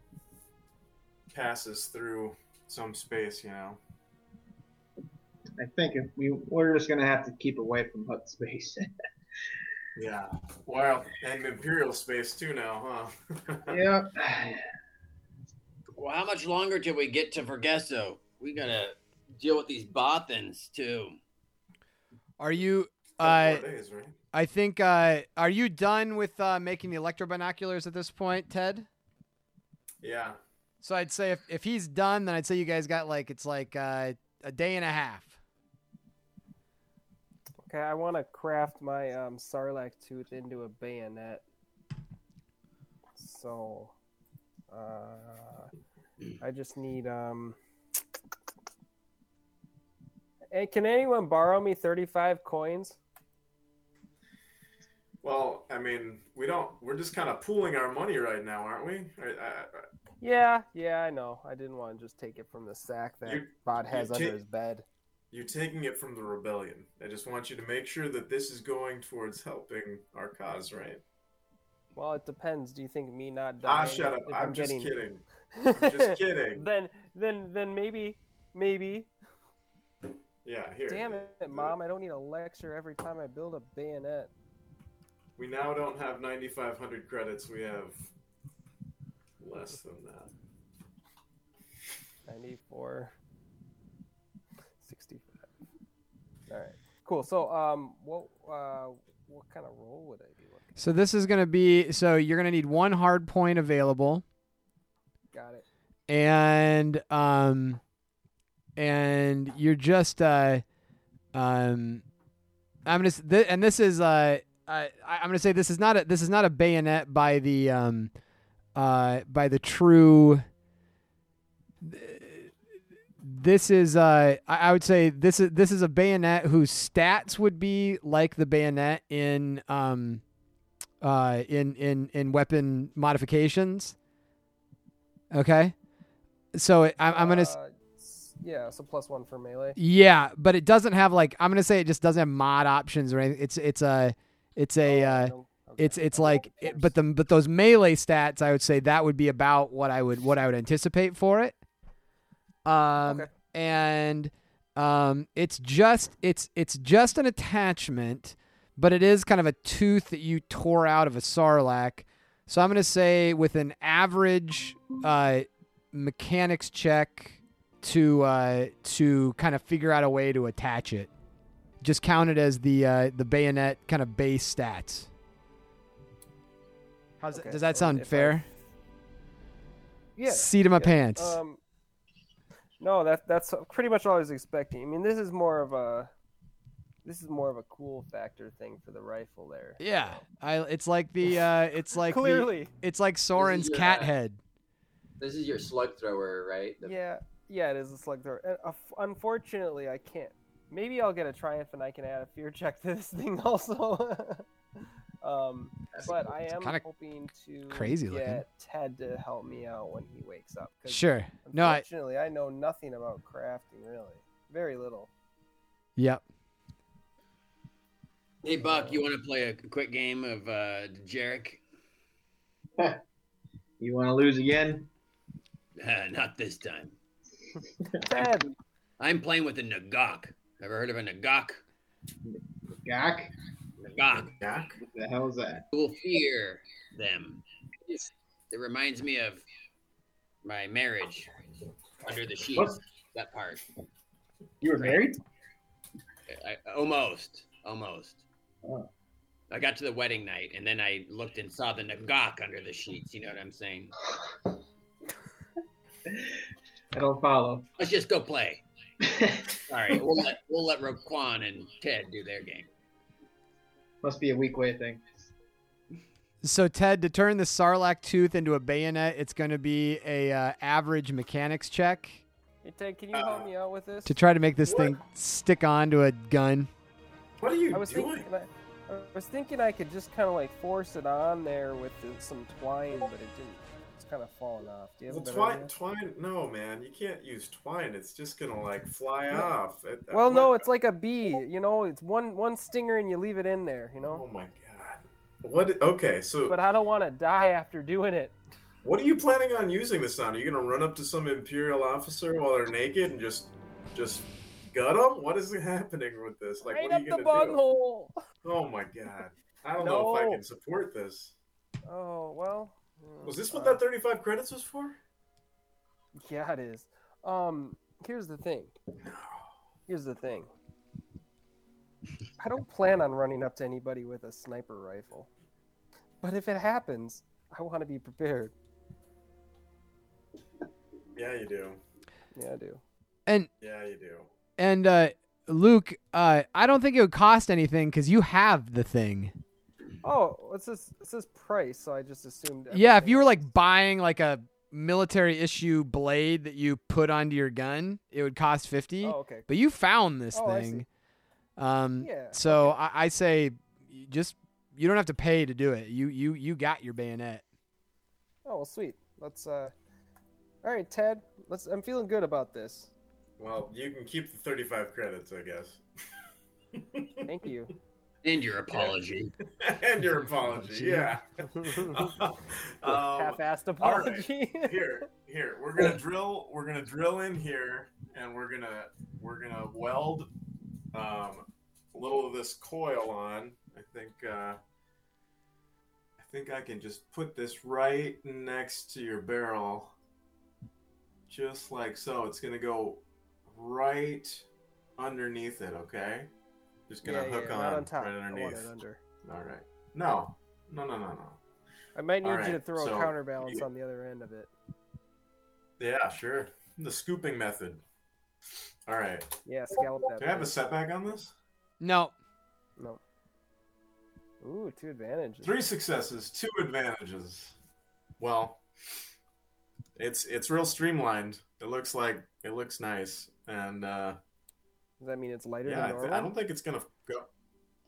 passes through some space, you know. I think if we we're just gonna have to keep away from Hutt space. Yeah. Well, and imperial space too now, huh? yep. Well, how much longer till we get to Vergesso? We gotta deal with these Bothans too. Are you Couple uh days, right? I think uh are you done with uh making the electro binoculars at this point, Ted? Yeah. So I'd say if, if he's done, then I'd say you guys got like it's like uh, a day and a half. Okay, I want to craft my um, Sarlacc tooth into a bayonet. So, uh, I just need um. Hey, can anyone borrow me thirty-five coins? Well, I mean, we don't. We're just kind of pooling our money right now, aren't we? I, I, I- Yeah, yeah, I know. I didn't want to just take it from the sack that Vod has under take- his bed. you're taking it from the rebellion. I just want you to make sure that this is going towards helping our cause, right? Well, it depends. Do you think me not dying? Ah, dying? shut up! if I'm, just getting- kidding. I'm just kidding. then, then, then maybe, maybe. Yeah, here. Damn it, mom! I don't need a lecture every time I build a bayonet. We now don't have 9,500 credits. We have less than that. 94 65 all right cool so um what uh what kind of roll would i be looking So this is gonna be so you're gonna need one hard point available, got it and um, and you're just uh, um, I'm gonna th- and this is uh, I I'm gonna say this is not a this is not a bayonet by the um, uh, by the true. This is uh, I I would say this is this is a bayonet whose stats would be like the bayonet in um, uh, in in in weapon modifications. Okay, so it, I'm, I'm gonna s- Uh, yeah, so plus one for melee. yeah, but it doesn't have like I'm gonna say it just doesn't have mod options or anything. It's it's a it's a Oh, uh, okay. it's it's like it, but the but those melee stats I would say that would be about what I would what I would anticipate for it. Um Okay. and um it's just it's it's just an attachment, but it is kind of a tooth that you tore out of a sarlacc. So I'm gonna say with an average uh mechanics check to uh to kind of figure out a way to attach it. Just count it as the uh the bayonet kind of base stats. How's Okay, does that so sound if I- fair? yeah. Seat of my yeah. pants. Um, no, that that's pretty much all I was expecting. I mean, this is more of a this is more of a cool factor thing for the rifle there. yeah, I. It's like the. Uh, it's like the- Clearly, it's like Soren's your, cat uh, head. This is your slug thrower, right? The- yeah, yeah, it is a slug thrower. And, uh, unfortunately, I can't. Maybe I'll get a triumph and I can add a fear check to this thing also. um, but I am kinda hoping to crazy get looking. Ted to help me out when he wakes up. 'cause Sure. No. I. Unfortunately, I know nothing about crafting really. Very little. Yep. Hey Buck, you want to play a quick game of uh, Jarek? You want to lose again? Not this time. Ted, I'm playing with a Nagok. Ever heard of a Nagak. Nagak? Nagak. Yak? What the hell is that? You will fear them. It's, it reminds me of my marriage under the sheets. What? That part. You were married? I, almost, almost. Oh. I got to the wedding night, and then I looked and saw the Nagak under the sheets. You know what I'm saying? I don't follow. Let's just go play. Sorry, we'll let we'll let Roquan and Ted do their game. Must be a weak way thing. So Ted, to turn the Sarlacc tooth into a bayonet, it's going to be a uh, average mechanics check hey Ted, can you help me out with this? to try to make this What? thing stick onto a gun. What are you I was doing? thinking, I, I was thinking I could just kind of like force it on there with the, some twine, but it didn't. Kind of falling off. Do you Well, twine, twine. No, man, you can't use twine. It's just gonna like fly off. It- Well, no, it's like a bee. You know, it's one one stinger and you leave it in there. You know. Oh my god. What? Okay, so But I don't want to die after doing it. what are you planning on using this on? Are you gonna run up to some imperial officer while they're naked and just, just gut them? What is happening with this? Like, right what are you gonna do? bunghole. Oh my god. I don't know if I can support this. Oh well. Was this what uh, that 35 credits was for? Yeah, it is. Um, here's the thing. Here's the thing. I don't plan on running up to anybody with a sniper rifle. But if it happens, I want to be prepared. Yeah, you do. Yeah, I do. And Yeah, you do. and uh, Luke, uh, I don't think it would cost anything because you have the thing. Oh, what's this? It says price, so I just assumed. Yeah, if you were like buying like a military issue blade that you put onto your gun, it would cost fifty. Oh, okay. But you found this Oh, I thing. see. Um, Yeah, So okay. I, I say, just you don't have to pay to do it. You you you got your bayonet. Oh, well, sweet. Let's. uh All right, Ted. Let's. I'm feeling good about this. Well, you can keep the 35 credits, I guess. Thank you. And your apology. and your apology, yeah. um, Half-assed all right. apology. here, here, we're gonna drill. We're gonna drill in here, and we're gonna we're gonna weld um, a little of this coil on. I think uh, I think I can just put this right next to your barrel, just like so. It's gonna go right underneath it. Okay, just gonna yeah, hook yeah, on, not on top. right underneath. it under. All right. No, no, no, no, no. I might need All you to throw so a counterbalance you- on the other end of it. Yeah, sure. The scooping method. All right. Yeah, scallop that. Do I have a setback on this? No, No. Ooh, two advantages. Three successes, two advantages. Well, it's it's real streamlined. It looks like it looks nice, and uh, Does that mean it's lighter yeah, than I, th- I don't think it's gonna go.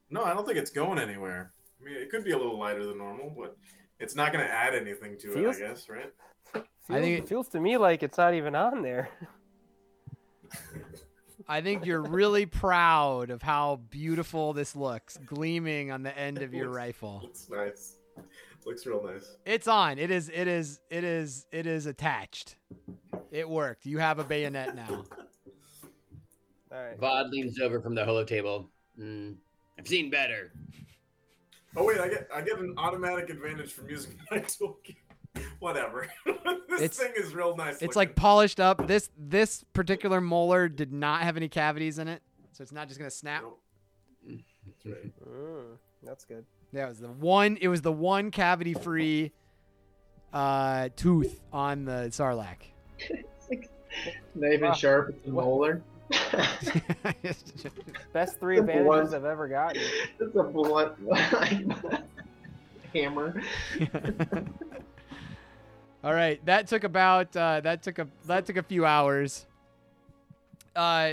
No, I don't think it's going anywhere. I mean, it could be a little lighter than normal, but it's not gonna add anything to Feels- it. I guess, right? Feels, I think it it- feels to me like it's not even on there. I think you're really proud of how beautiful this looks, gleaming on the end of your Looks- rifle. Looks nice. Looks real nice. It's on. It is. It is. It is. It is attached. It worked. You have a bayonet now. All right. Vod leans over from the holo table. Mm, I've seen better. Oh wait, I get I get an automatic advantage from using my toolkit. Whatever. this It's- thing is real nice. It's looking. like polished up. This this particular molar did not have any cavities in it, so it's not just gonna snap. Nope. That's right. Mm, that's good. Yeah, it was the one. It was the one cavity free uh, tooth on the Sarlacc. It's like not even Wow. sharp. It's a molar. Best three Simple advantages one. I've ever gotten. it's a blunt hammer. All right, that took about uh, that took a that took a few hours. Uh,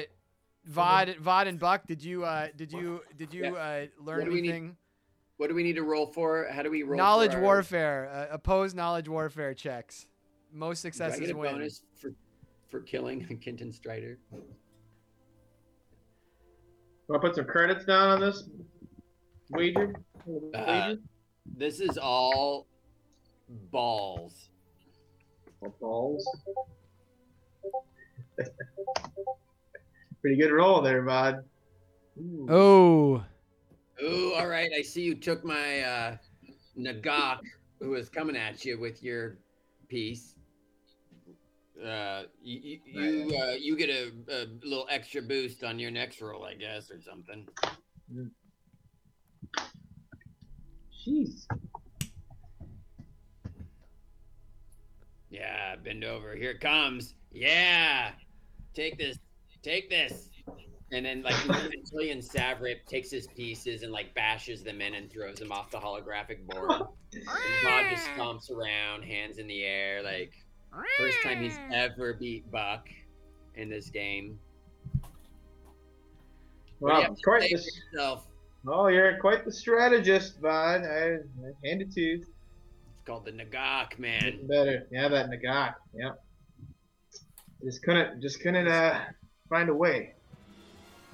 Vod, Vod, and Buck, did you uh, did you did you uh, learn What do we need- anything? What do we need to roll for? How do we roll? Knowledge for our- warfare, uh, opposed knowledge warfare checks. Most Do I successes get a win. bonus for for killing Kintan Strider? I'll put some credits down on this wager. Uh, this is all balls. Or balls. Pretty good roll there, bud. Ooh. Oh, Ooh, all right. I see you took my uh, Nagak, who was coming at you with your piece. Uh, you you you, uh, you get a, a little extra boost on your next roll, I guess, or something. Jeez. Yeah, bend over. Here it comes. Yeah, take this. Take this. And then, like, and Savrip takes his pieces and like bashes them in and throws them off the holographic board. And Bob just stomps around, hands in the air, like first time he's ever beat Buck in this game. What you Well, have to quite the, yourself? oh, you're quite the strategist, bud. I, I hand it to you. It's called the Nagak, man. Getting better. Yeah, that Nagak. Yep. Just couldn't, just couldn't uh, find a way.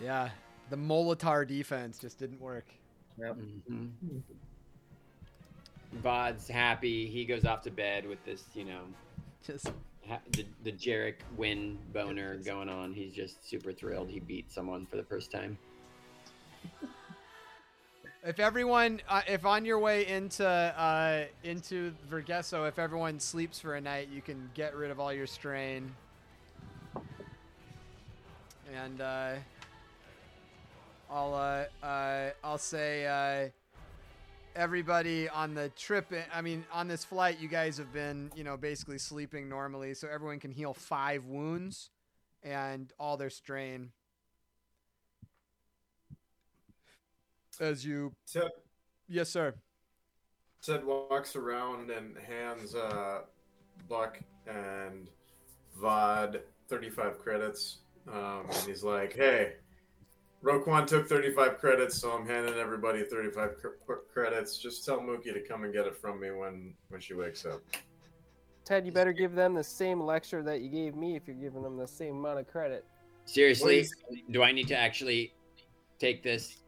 yeah. The Molator defense just didn't work. Mhm. Vod's happy. He goes off to bed with this, you know, Just the, the Jarek win boner going on. He's just super thrilled. He beat someone for the first time. If everyone, uh, if on your way into uh, into Vergesso, if everyone sleeps for a night, you can get rid of all your strain. And uh, I'll uh, uh, I'll say uh, everybody on the trip. I mean, on this flight, you guys have been you know basically sleeping normally, so everyone can heal five wounds and all their strain. As you Ted, Yes, sir. Ted walks around and hands uh, Buck and Vod 35 credits. Um, and he's like, hey, Roquan took 35 credits, so I'm handing everybody 35 cr- cr- credits. Just tell Mookie to come and get it from me when, when she wakes up. Ted, you better give them the same lecture that you gave me if you're giving them the same amount of credit. Seriously, do I need to actually take this?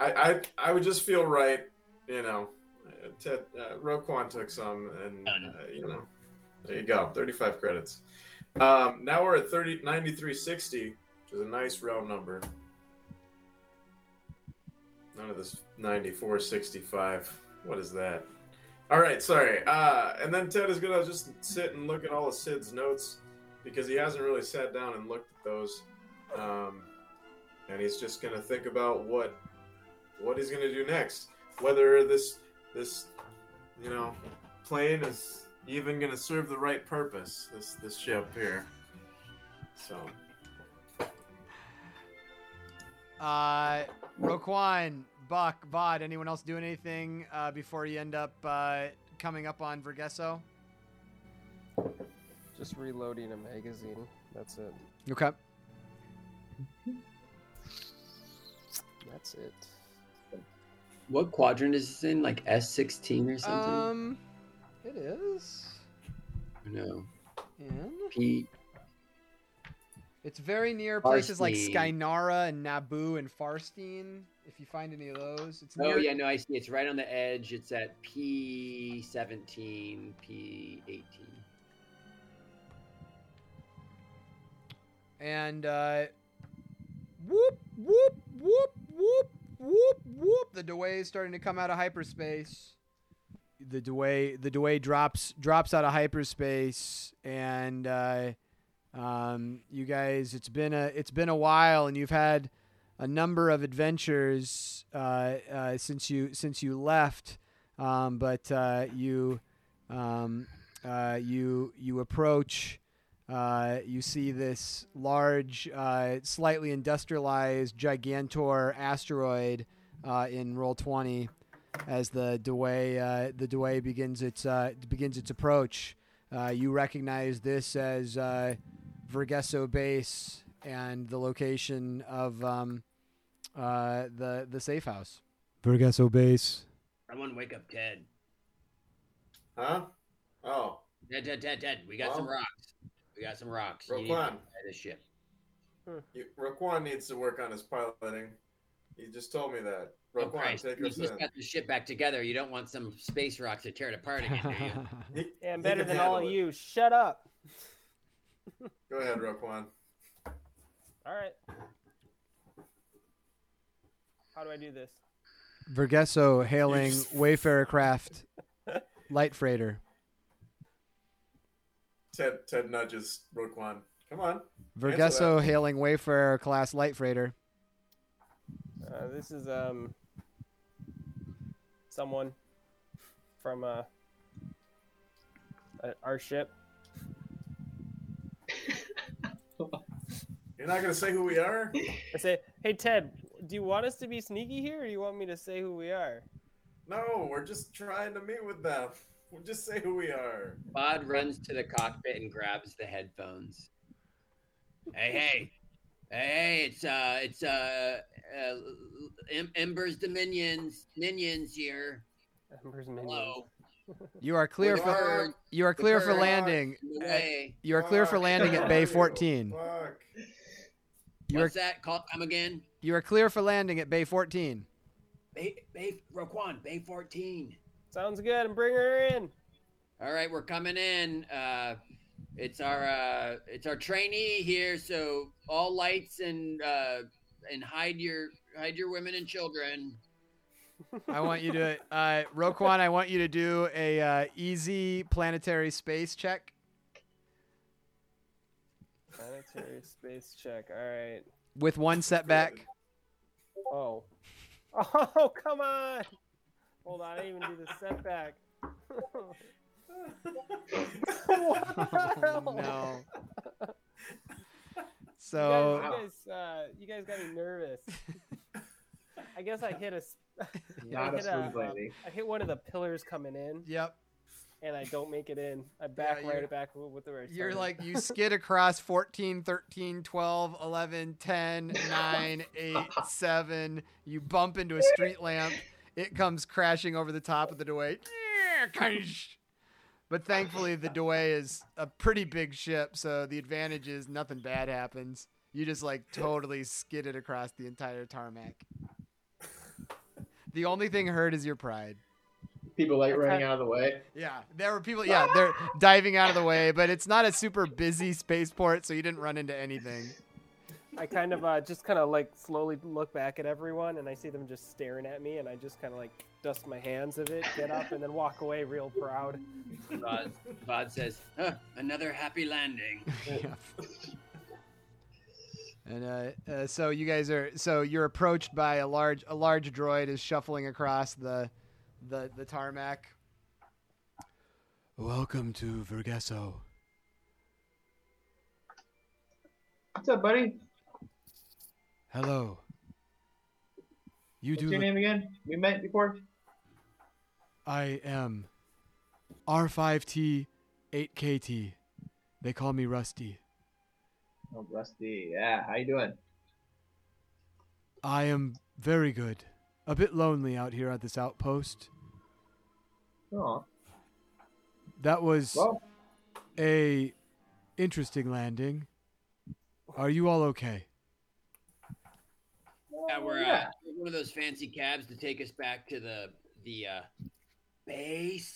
I, I, I would just feel right, you know. uh, Ted, uh, Roquan took some, and, uh, you know, there you go, 35 credits. Um, now we're at 30, 9360, which is a nice round number. None of this 9465. What is that? All right, sorry. Uh, and then Ted is gonna just sit and look at all of Sid's notes because he hasn't really sat down and looked at those. Um, and he's just gonna think about what what he's gonna do next. Whether this this you know plane is even gonna serve the right purpose. This this ship here. So Uh, Roquan, Buck, Vod, anyone else doing anything uh, before you end up uh, coming up on Vergesso. Just reloading a magazine. That's it. Okay. That's it. What quadrant is this in? Like S sixteen or something? Um, it is. no. In. P. It's very near places like Skynara and Naboo and Farstein. If you find any of those, it's Oh yeah, no, I see. It's right on the edge. It's at P seventeen, P eighteen. And uh, whoop whoop whoop whoop whoop whoop. The Dewey is starting to come out of hyperspace. The Dewey the Dewey drops drops out of hyperspace, and uh, um, you guys, it's been a it's been a while, and you've had a number of adventures uh, uh, since you since you left. Um, but uh, you um, uh, you you approach. Uh, you see this large, uh, slightly industrialized Gigantor asteroid in roll twenty as the Dewey the Dewey begins its begins its approach. You recognize this as Vergesso base and the location of um, uh, the the safe house. Vergesso base. I want to wake up Ted. Huh? Oh, Ted, Ted, Ted, Ted. We got some rocks. We got some rocks. You need to Roquan. fly this ship. you, Roquan needs to work on his piloting. He just told me that. Oh, Christ. take You us just in. got the ship back together. You don't want some space rocks to tear it apart again, do you? Yeah, I'm better than all of you. Shut up. Go ahead, Roquan. All right. How do I do this? Vergesso hailing just- Wayfarer craft light freighter. Ted Ted nudges Roquan. Come on. Vergesso hailing Wayfarer class light freighter. Uh, this is um someone from uh, uh our ship. You're not gonna say who we are? I say, "Hey Ted, do you want us to be sneaky here, or do you want me to say who we are?" No, we're just trying to meet with them. We'll just say who we are. Vod runs to the cockpit and grabs the headphones. Hey, hey, hey, hey! It's uh, it's uh, uh em- Ember's Dominions, minions here. Ember's minions. Hello. You are clear The for you are clear for landing. in the at- You are clear for landing at Bay 14. Fuck. You are What's that? Call time again. you are clear for landing at Bay 14. Bay, Bay, Roquan, Bay 14. Sounds good. And bring her in. All right, we're coming in. Uh, it's our uh, it's our trainee here, so all lights and uh, and hide your hide your women and children. I want you to uh Roquan, I want you to do a uh, easy planetary space check. Planetary space check. All right. with one setback. Oh. Oh, come on. Hold on. I didn't even do the setback. what the hell? no. You So guys, you guys, uh, you guys got me nervous. I guess I hit a. s- I Not a hit smooth a, landing. I hit one of the pillars coming in, yep, and I don't make it in. I back you're- right it back with the right. you're like you skid across 14, 13, 12, 11, 10, 9, 8, 7. You bump into a street lamp. It comes crashing over the top of the Dewey. But thankfully, the Dewey is a pretty big ship, so the advantage is nothing bad happens. You just like totally skid it across the entire tarmac. The only thing hurt is your pride. People like running out of the way. Yeah, there were people. Yeah, they're diving out of the way, but it's not a super busy spaceport, so you didn't run into anything. I kind of uh, just kind of like slowly look back at everyone, and I see them just staring at me, and I just kind of like dust my hands of it, get up, and then walk away real proud. Vod, Vod says, huh, "Another happy landing." Yeah. And uh, uh, so you guys are so you're approached by a large a large droid is shuffling across the the the tarmac. Welcome to Vergesso. What's up, buddy? Hello. You What's do. your look- name again? We met before. I am R5T 8KT. They call me Rusty. Oh, Rusty. Yeah, how you doing? I am very good. A bit lonely out here at this outpost. Oh, That was well, a interesting landing. Are you all okay? Yeah, we're yeah. uh, one of those fancy cabs to take us back to the the uh, base,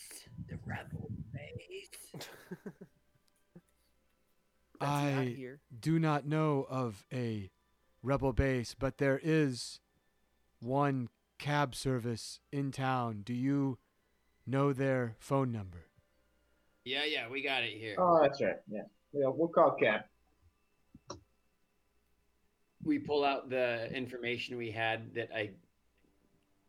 the rebel base. That's not I here. do not know of a rebel base, but there is one cab service in town. Do you know their phone number? Yeah, yeah, we got it here. Oh, that's right. Yeah. Yeah, we'll call Cap. We pull out the information we had that I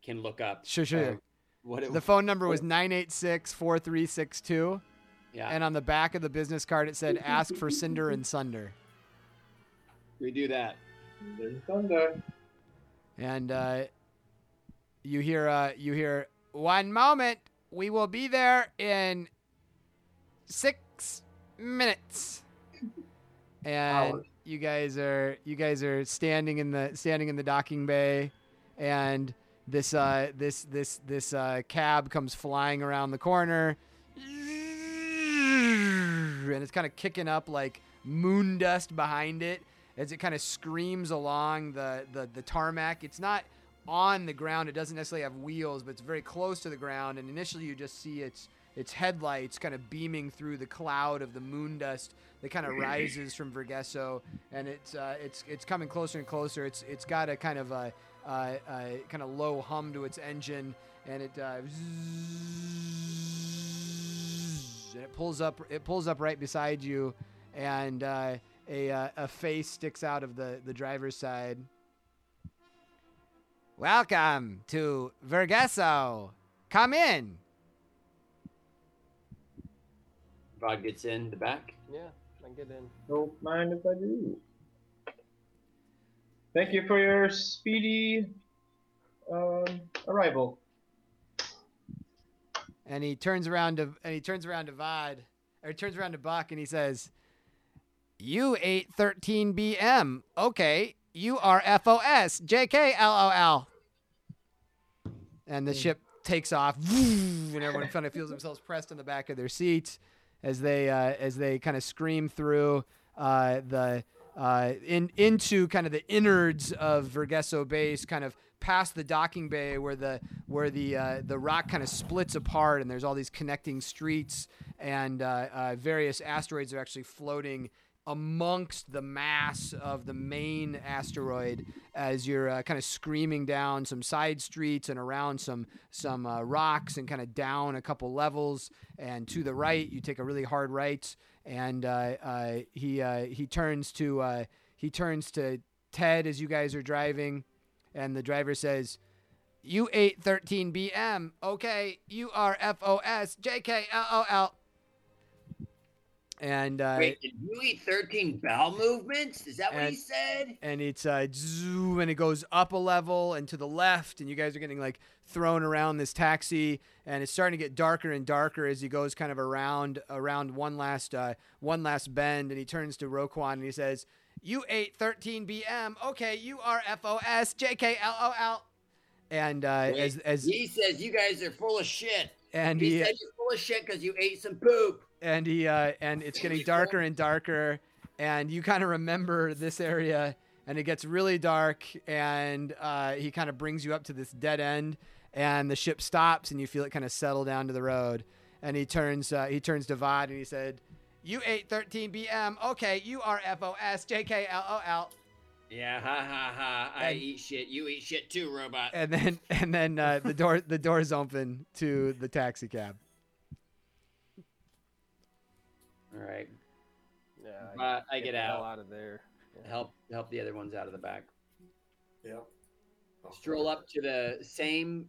can look up. Sure, sure. uh, what it The phone number was 986 4362. yeah, And on the back of the business card, it said, ask for Cinder and Sunder. we do that. There's thunder. And uh, you hear, uh, you hear, one moment. We will be there in six minutes. And Hours. you guys are, you guys are standing in the, standing in the docking bay, and this, uh, this, this, this uh, cab comes flying around the corner, and it's kind of kicking up like moon dust behind it as it kind of screams along the, the, the tarmac. It's not on the ground. It doesn't necessarily have wheels, but it's very close to the ground. And initially, you just see its its headlights kind of beaming through the cloud of the moon dust that kind of rises from Vergesso, and it's uh, it's it's coming closer and closer. It's it's got a kind of a, uh, uh, kind of low hum to its engine, and it uh, and it pulls up it pulls up right beside you, and uh, a uh, a face sticks out of the the driver's side. Welcome to Vergesso. Come in. Vod gets in the back. Yeah, I get in. Don't mind if I do. Thank you for your speedy um, arrival. And he turns around to and he turns around to Vod, or he turns around to Buck, and he says, "You ate 13 BM. Okay, you are FOS. JK LOL." And the ship takes off, and everyone kind of feels themselves pressed in the back of their seats as they uh, as they kind of scream through uh, the uh, in into kind of the innards of Vergesso Base, kind of past the docking bay where the where the uh, the rock kind of splits apart, and there's all these connecting streets, and uh, uh, various asteroids are actually floating amongst the mass of the main asteroid as you're uh, kind of screaming down some side streets and around some some uh, rocks and kind of down a couple levels. And to the right you take a really hard right and uh, uh, he uh, he turns to uh, he turns to Ted as you guys are driving and the driver says you ate 13 BM okay? You are FOS and uh, Wait, did you eat 13 bowel movements? Is that what he said? and it's uh zoom and it goes up a level and to the left and you guys are getting like thrown around this taxi and it's starting to get darker and darker as he goes kind of around around one last uh one last bend and he turns to Roquan and he says you ate 13 BM okay you are FOS JKLOL and uh Wait, as as he says you guys are full of shit. and he, he said you're full of shit because you ate some poop. And he uh, and it's getting darker and darker and you kind of remember this area and it gets really dark and uh, he kind of brings you up to this dead end and the ship stops and you feel it kind of settle down to the road and he turns uh, he turns to Vod and he said you ate 13 BM okay you are FOS JKLOL Yeah, ha ha ha. I And- eat shit. You eat shit too, robot. and then and then uh, the door the doors open to the taxi cab All right. Yeah, Uh, I get the hell out. out of there. Yeah. Help help the other ones out of the back. Yep. Stroll up to the same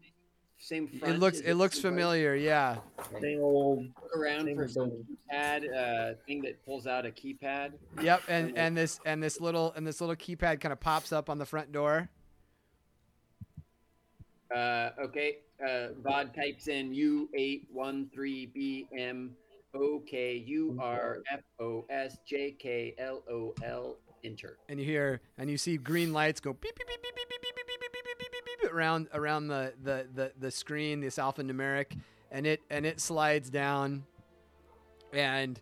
same front. it looks it looks seems like. familiar yeah Same old. Look around Same for some building. keypad uh, thing that pulls out a keypad. Yep, and and this and this little and this little keypad kind of pops up on the front door. Uh, okay. Uh, Vod types in U813BM OKURFOSJKLOL. Enter. and you hear and you see green lights go beep beep beep beep beep beep beep beep beep beep beep beep, beep, around around the, the the the screen this alphanumeric and it and it slides down and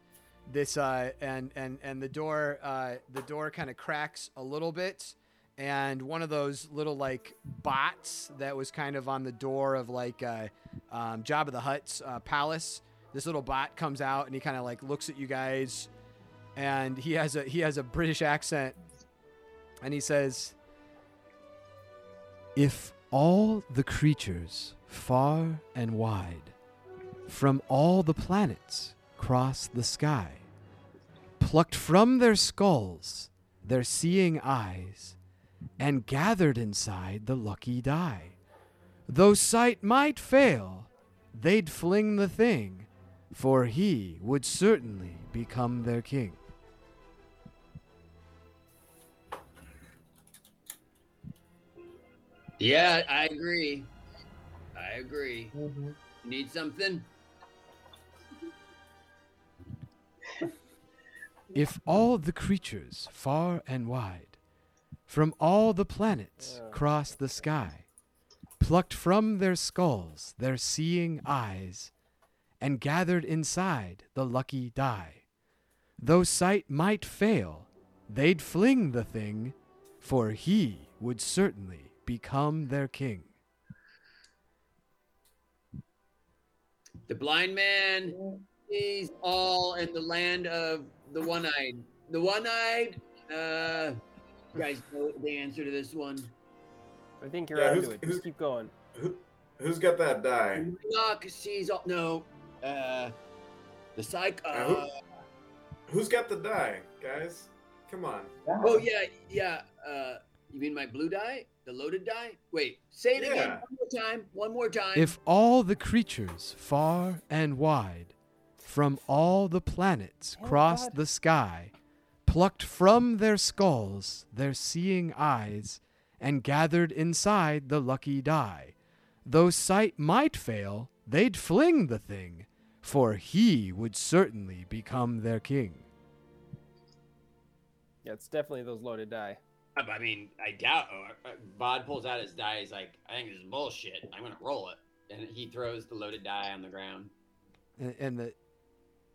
this uh and and and the door uh the door kind of cracks a little bit and one of those little like bots that was kind of on the door of like uh um Jabba the Hutt's uh, palace this little bot comes out and he kind of like looks at you guys and he has a he has a British accent, and he says, "If all the creatures far and wide, from all the planets, cross the sky, plucked from their skulls their seeing eyes, and gathered inside the lucky die, though sight might fail, they'd fling the thing." For he would certainly become their king. Yeah, I agree. I agree. Mm-hmm. Need something? If all the creatures far and wide, from all the planets cross the sky, plucked from their skulls their seeing eyes, and gathered inside the lucky die, though sight might fail, they'd fling the thing, for he would certainly become their king. The blind man is all in the land of the one-eyed. The one-eyed. Uh, you guys know the answer to this one. I think you're Yeah, onto who's- it. Just keep going. Who, who's got that die? Knock sees all. No. Uh, the psych. Uh, who- Uh, Who's got the die, guys? Come on. oh yeah, yeah. Uh, you mean my blue die? The loaded die? Wait, say it again one more time. One more time. If all the creatures far and wide, from all the planets Oh, crossed God. the sky, plucked from their skulls their seeing eyes, and gathered inside the lucky die, though sight might fail, they'd fling the thing, for he would certainly become their king. Yeah, it's definitely those loaded die. I I mean, I doubt. Uh, uh, Vod pulls out his die. He's like, I think this is bullshit. I'm gonna roll it, and he throws the loaded die on the ground. And, and the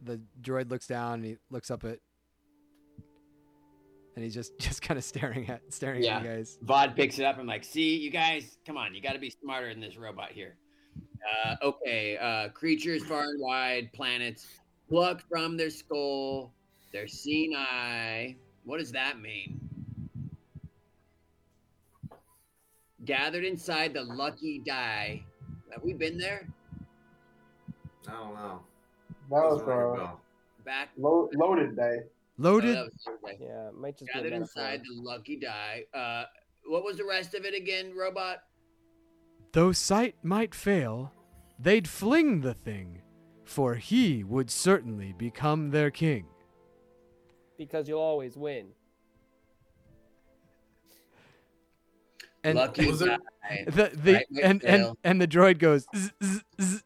the droid looks down and he looks up at and he's just just kind of staring at staring Yeah. at you guys. Vod picks it up and like, see, you guys, come on, you got to be smarter than this robot here. Uh, okay, uh, creatures far and wide, planets plucked from their skull, their seeing eye. What does that mean? Gathered inside the lucky die. Have we been there? I don't know. That was Doesn't ring a uh. Back. lo- loaded day. Oh, Loaded that was Yeah, might just Gathered metaphor. inside the lucky die. Uh, what was the rest of it again, robot? Though sight might fail, they'd fling the thing, for he would certainly become their king. Because you'll always win. And lucky Was it- the, the Right, and, and and the droid goes "Zzz, zzz,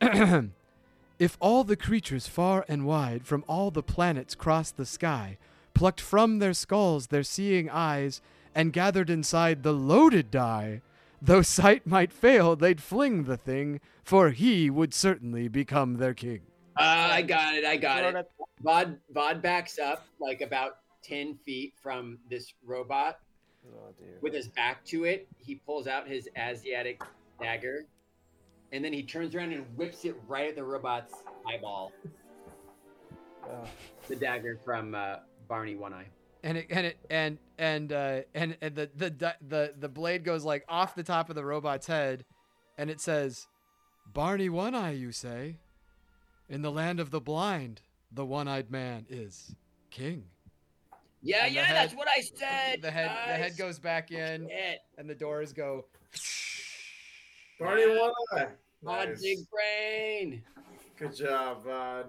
zzz." If all the creatures far and wide from all the planets cross the sky, plucked from their skulls their seeing eyes, and gathered inside the loaded die, though sight might fail, they'd fling the thing, for he would certainly become their king. Uh, I got it. I got it. it Vod Vod backs up like about ten feet from this robot Oh, dude. with his back to it. He pulls out his Asiatic dagger, and then he turns around and whips it right at the robot's eyeball. Ugh. The dagger from uh, Barney One Eye. And it and it and and uh, and and the, the the the the blade goes like off the top of the robot's head, and it says, "Barney One Eye, you say? In the land of the blind, the one-eyed man is king." Yeah, And yeah, head- that's what I said. The head the head goes back in, Shit. and the doors go. Barney one eye. Vod Nice. big brain. Good job, Vod.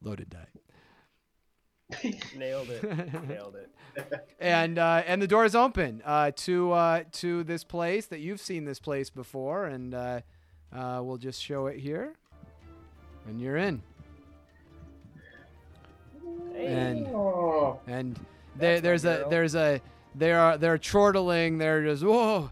Loaded die. Nailed it. Nailed it. and uh, and the door is open uh, to uh, to this place that you've seen this place before, and uh, uh, we'll just show it here, and you're in. And Oh, and there, there's a there's a they are they're chortling. They're just whoa,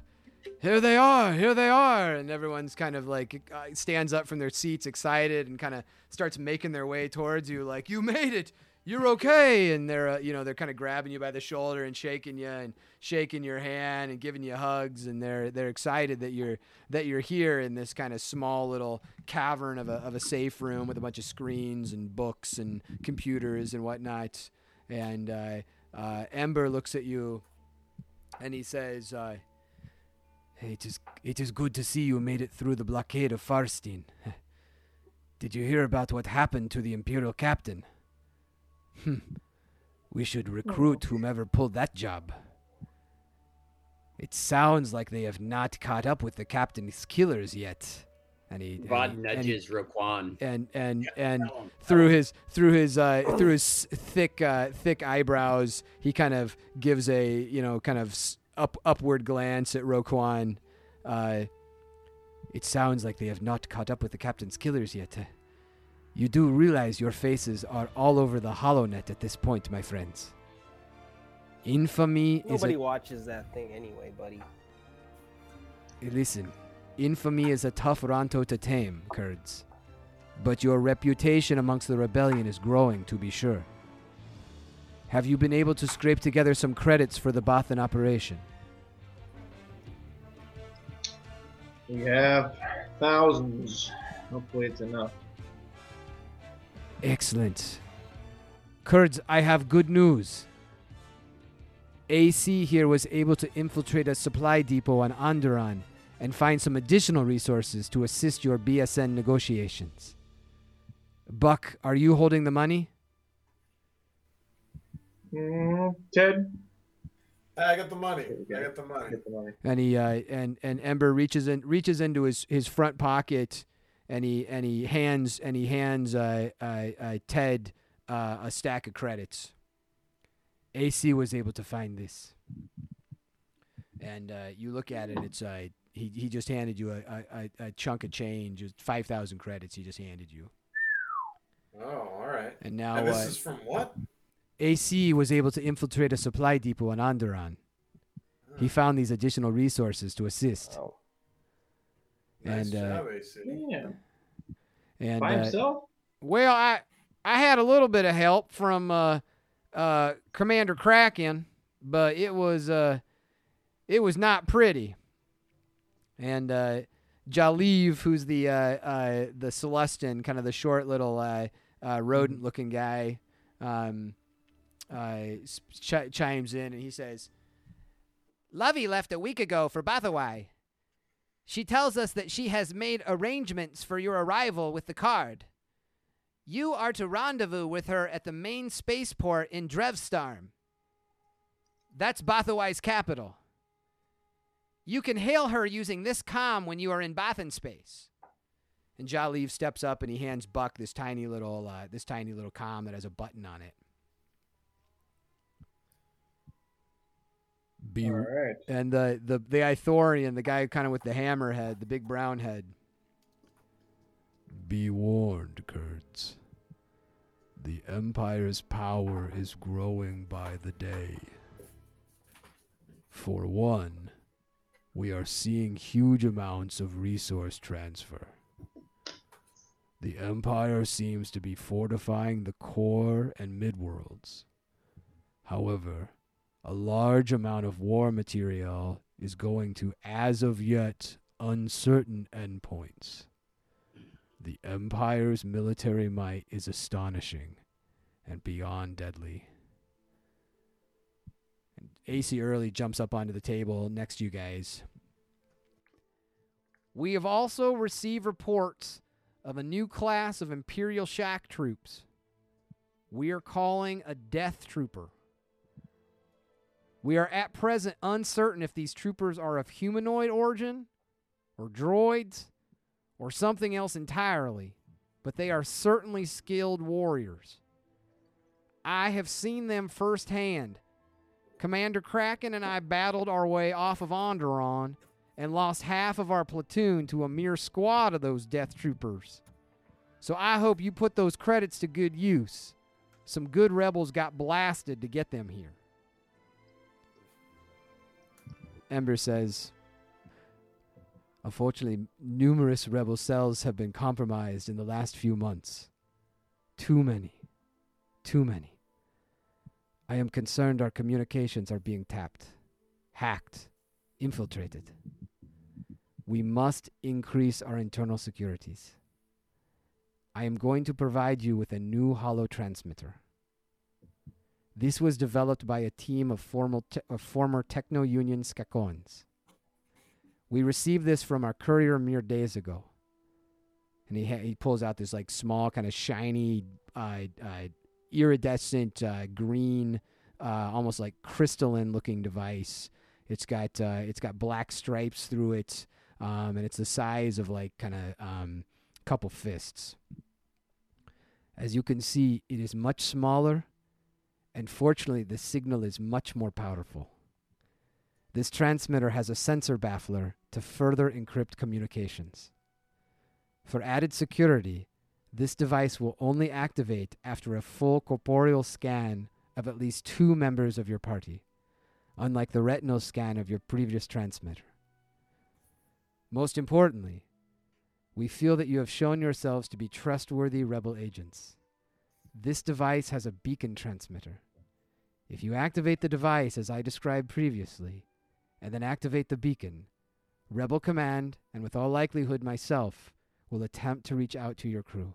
here they are, here they are, and everyone's kind of like uh, stands up from their seats, excited, and kind of starts making their way towards you, like you made it, you're okay, and they're uh, you know they're kind of grabbing you by the shoulder and shaking you and shaking your hand and giving you hugs, and they're they're excited that you're that you're here in this kind of small little cavern of a of a safe room with a bunch of screens and books and computers and whatnot, and. Uh, uh, Ember looks at you and he says, uh, hey, it, is, it is good to see you made it through the blockade of Farstein. Did you hear about what happened to the Imperial captain? Hmm. We should recruit whomever pulled that job. It sounds like they have not caught up with the captain's killers yet. And he, and Vod and he- nudges Roquan. and and and tell him, through his through his uh, through his thick uh, thick eyebrows, he kind of gives a you know kind of up upward glance at Roquan. Uh, it sounds like they have not caught up with the captain's killers yet. You do realize your faces are all over the HoloNet at this point, my friends. Infamy is Nobody a, watches that thing anyway, buddy. Listen, infamy is a tough Ronto to tame, Kurds. But your reputation amongst the rebellion is growing, to be sure. Have you been able to scrape together some credits for the Bothan operation? We have thousands. Hopefully, it's enough. Excellent. Kurds, I have good news. AC here was able to infiltrate a supply depot on Onderon and find some additional resources to assist your BSN negotiations. Buck, are you holding the money? Mm, Ted, I got the money. I got the money. get the money. and he uh, and and Ember reaches in reaches into his, his front pocket and he and he hands and he hands uh, uh, uh, Ted uh, a stack of credits. AC was able to find this, and uh, you look at it. It's uh, he he just handed you a, a, a, a chunk of change, five thousand credits. He just handed you, Oh, all right. and now And this uh, is from what? AC was able to infiltrate a supply depot on Onderon. He found these additional resources to assist. Oh, Nice and, uh, job, AC. Yeah. And By uh, himself? Well, I I had a little bit of help from uh, uh, Commander Kraken, but it was uh, it was not pretty. And uh, Jaliv, who's the uh, uh, the Sullustan, kind of the short little uh, uh, rodent-looking guy, um, uh, ch- chimes in and he says, "Lovey left a week ago for Bothawui. She tells us that she has made arrangements for your arrival with the card." You are to rendezvous with her at the main spaceport in Drev'starn. That's Bothawui's capital. You can hail her using this comm when you are in Bothan space. And Jaliv steps up and he hands Buck this tiny little uh, this tiny little comm that has a button on it. Be right. and the the the Ithorian, the guy kind of with the hammer head, the big brown head. Be warned, Kurds. The Empire's power is growing by the day. For one, we are seeing huge amounts of resource transfer. The Empire seems to be fortifying the core and midworlds. However, a large amount of war material is going to, as of yet, uncertain endpoints. The Empire's military might is astonishing and beyond deadly. And AC Early jumps up onto the table next to you guys. We have also received reports of a new class of Imperial Shack troops. We are calling a Death Trooper. We are at present uncertain if these troopers are of humanoid origin, or droids, or something else entirely, but they are certainly skilled warriors. I have seen them firsthand. Commander Kraken and I battled our way off of Onderon and lost half of our platoon to a mere squad of those death troopers. So I hope you put those credits to good use. Some good rebels got blasted to get them here. Ember says, Unfortunately, numerous rebel cells have been compromised in the last few months. Too many. Too many. I am concerned our communications are being tapped, hacked, infiltrated. We must increase our internal securities. I am going to provide you with a new holo transmitter. This was developed by a team of, te- of former Techno Union Skakoans. We received this from our courier mere days ago. And he, ha- he pulls out this like small, kind of shiny, uh, uh, iridescent uh, green, uh, almost like crystalline looking device. It's got uh, it's got black stripes through it, um, and it's the size of like kind of um, couple fists. As you can see, it is much smaller, and fortunately, the signal is much more powerful. This transmitter has a sensor baffler to further encrypt communications. For added security, this device will only activate after a full corporeal scan of at least two members of your party, unlike the retinal scan of your previous transmitter. Most importantly, we feel that you have shown yourselves to be trustworthy rebel agents. This device has a beacon transmitter. If you activate the device as I described previously, and then activate the beacon, Rebel Command, and with all likelihood myself, will attempt to reach out to your crew.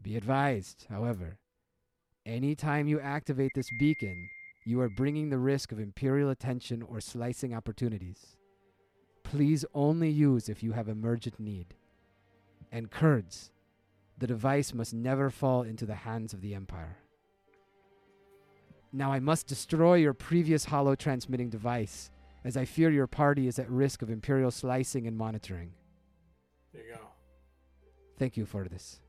Be advised, however, any time you activate this beacon, you are bringing the risk of Imperial attention or slicing opportunities. Please only use if you have emergent need. And Kurds, the device must never fall into the hands of the Empire. Now I must destroy your previous holo transmitting device, as I fear your party is at risk of Imperial slicing and monitoring. There you go. Thank you for this.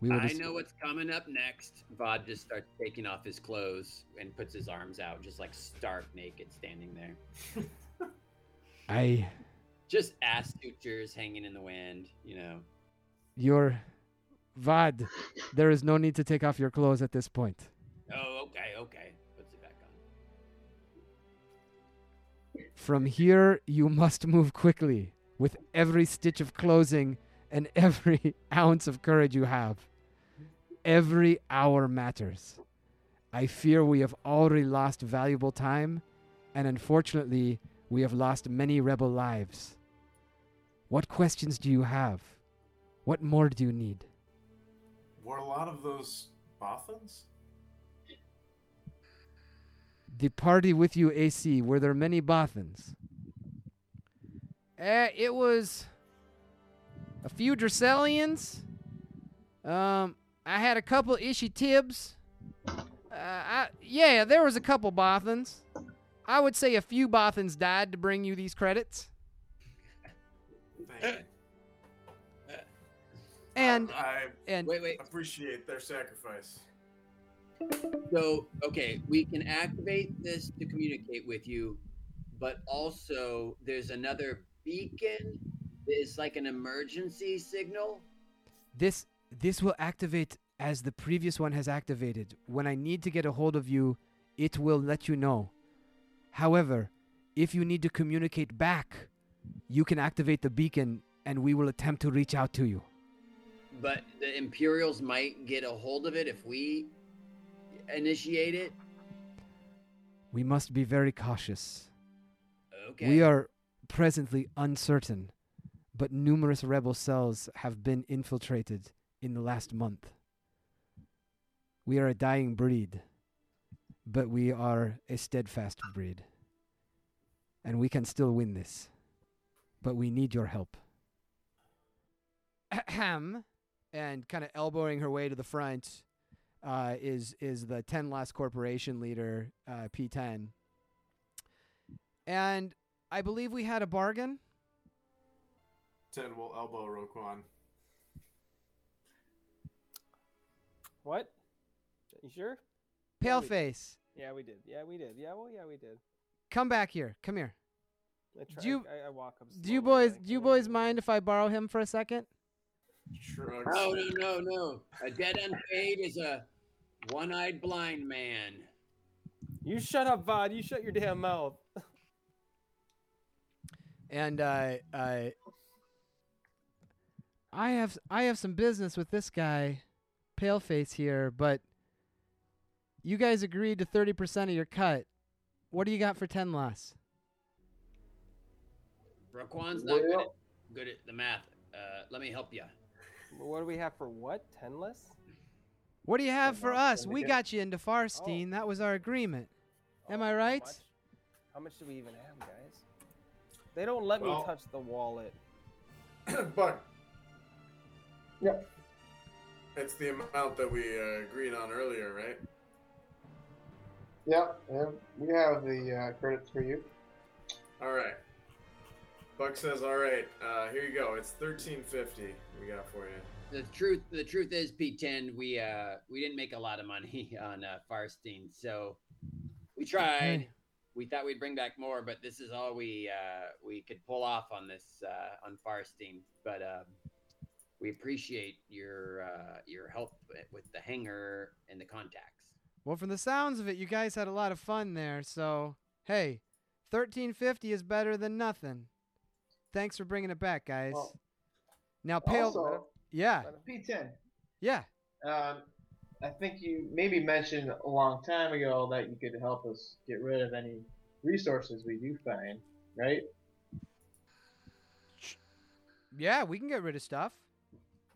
We will I dis- know what's coming up next. Vod just starts taking off his clothes and puts his arms out, just like stark naked, standing there. I Just ass sutures hanging in the wind, you know. your Vod, there is no need to take off your clothes at this point. Oh, okay, okay. Puts it back on. From here, you must move quickly with every stitch of clothing and every ounce of courage you have. Every hour matters. I fear we have already lost valuable time, and unfortunately, we have lost many rebel lives. What questions do you have? What more do you need? Were a lot of those Bothans? The party with you, AC, were there many Bothans? Uh, it was a few Dracelians. Um, I had a couple Ishi Tibs. Uh, I, yeah, there was a couple Bothans. I would say a few Bothans died to bring you these credits. And I and Wait, wait. appreciate their sacrifice. So, okay, we can activate this to communicate with you, but also there's another beacon. It's like an emergency signal. this this will activate as the previous one has activated. When I need to get a hold of you, it will let you know. However, if you need to communicate back, you can activate the beacon and we will attempt to reach out to you. But the Imperials might get a hold of it if we initiate it. We must be very cautious. Okay. We are presently uncertain, but numerous rebel cells have been infiltrated in the last month. We are a dying breed, but we are a steadfast breed. And we can still win this. But we need your help. Ahem. And kind of elbowing her way to the front uh, is is the Ten Last Corporation leader, uh, P10. And I believe we had a bargain. Ten will elbow Roquan. What? You sure? Paleface, Yeah, we did. Yeah, we did. Yeah, well, yeah, we did. come back here. Come here. I try, Do you- I, I walk up. Do you boys do you "Oh, boys mind if I borrow him for a second? Shrugs. No, no, no, no. A dead unpaid is a one-eyed blind man. You shut up, Vod. You shut your damn mouth. And uh, uh, I have I have some business with this guy, Paleface here, but you guys agreed to thirty percent of your cut. What do you got for ten less? Roquan's not good at, good at the math. Uh, let me help you. What do we have for what? Ten less? What do you have for us? We get- got you into Farstein. That was our agreement. Am I Oh, right? How much? How much do we even have, guys? They don't let Well- me touch the wallet. but Yep. it's the amount that we uh, agreed on earlier, right? Yep. And we have the uh, credits for you. All right. Buck says, "All right, uh, here you go. It's thirteen fifty. We got for you." The truth, the truth is, P10, we uh, we didn't make a lot of money on uh, Farstein, so we tried. We thought we'd bring back more, but this is all we uh, we could pull off on this uh, on Farstein. But um, we appreciate your uh, your help with the hanger and the contacts. Well, from the sounds of it, you guys had a lot of fun there. So, hey, thirteen fifty is better than nothing. Thanks for bringing it back, guys. Well, now, Pale, Also, yeah, P10. yeah. Um, I think you maybe mentioned a long time ago that you could help us get rid of any resources we do find, right? Yeah, we can get rid of stuff.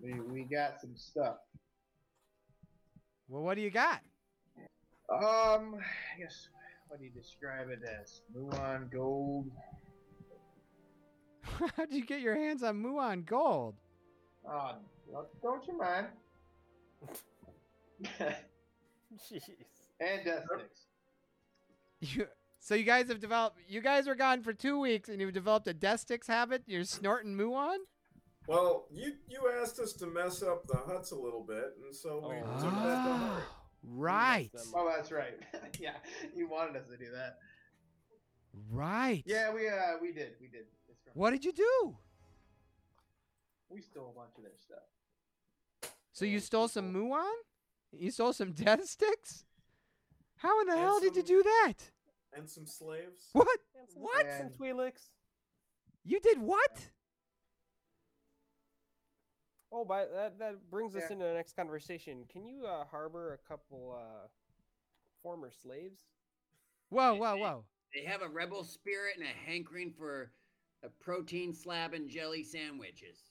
We, we got some stuff. Well, what do you got? Um, I guess what do you describe it as? Muon gold. How'd you get your hands on Muon Gold? Oh, don't- don't you mind? and Jeez. death sticks. You, so you guys have developed. You guys were gone for two weeks, and you've developed a death sticks habit. You're snorting Muon. Well, you you asked us to mess up the Hutts a little bit, and so we Oh. took that to heart. Ah, right. Oh, that's right. yeah, you wanted us to do that. right. Yeah, we uh we did, we did. What did you do? We stole a bunch of their stuff. So you stole some people. Muon? You stole some death sticks? How in the And hell did you do that? And some slaves. What? And some- What? Some And- Twi'leks. You did what? Oh, by that that brings us into the next conversation. Can you uh, harbor a couple uh, former slaves? Whoa, whoa, whoa. They have a rebel spirit and a hankering for a protein slab and jelly sandwiches.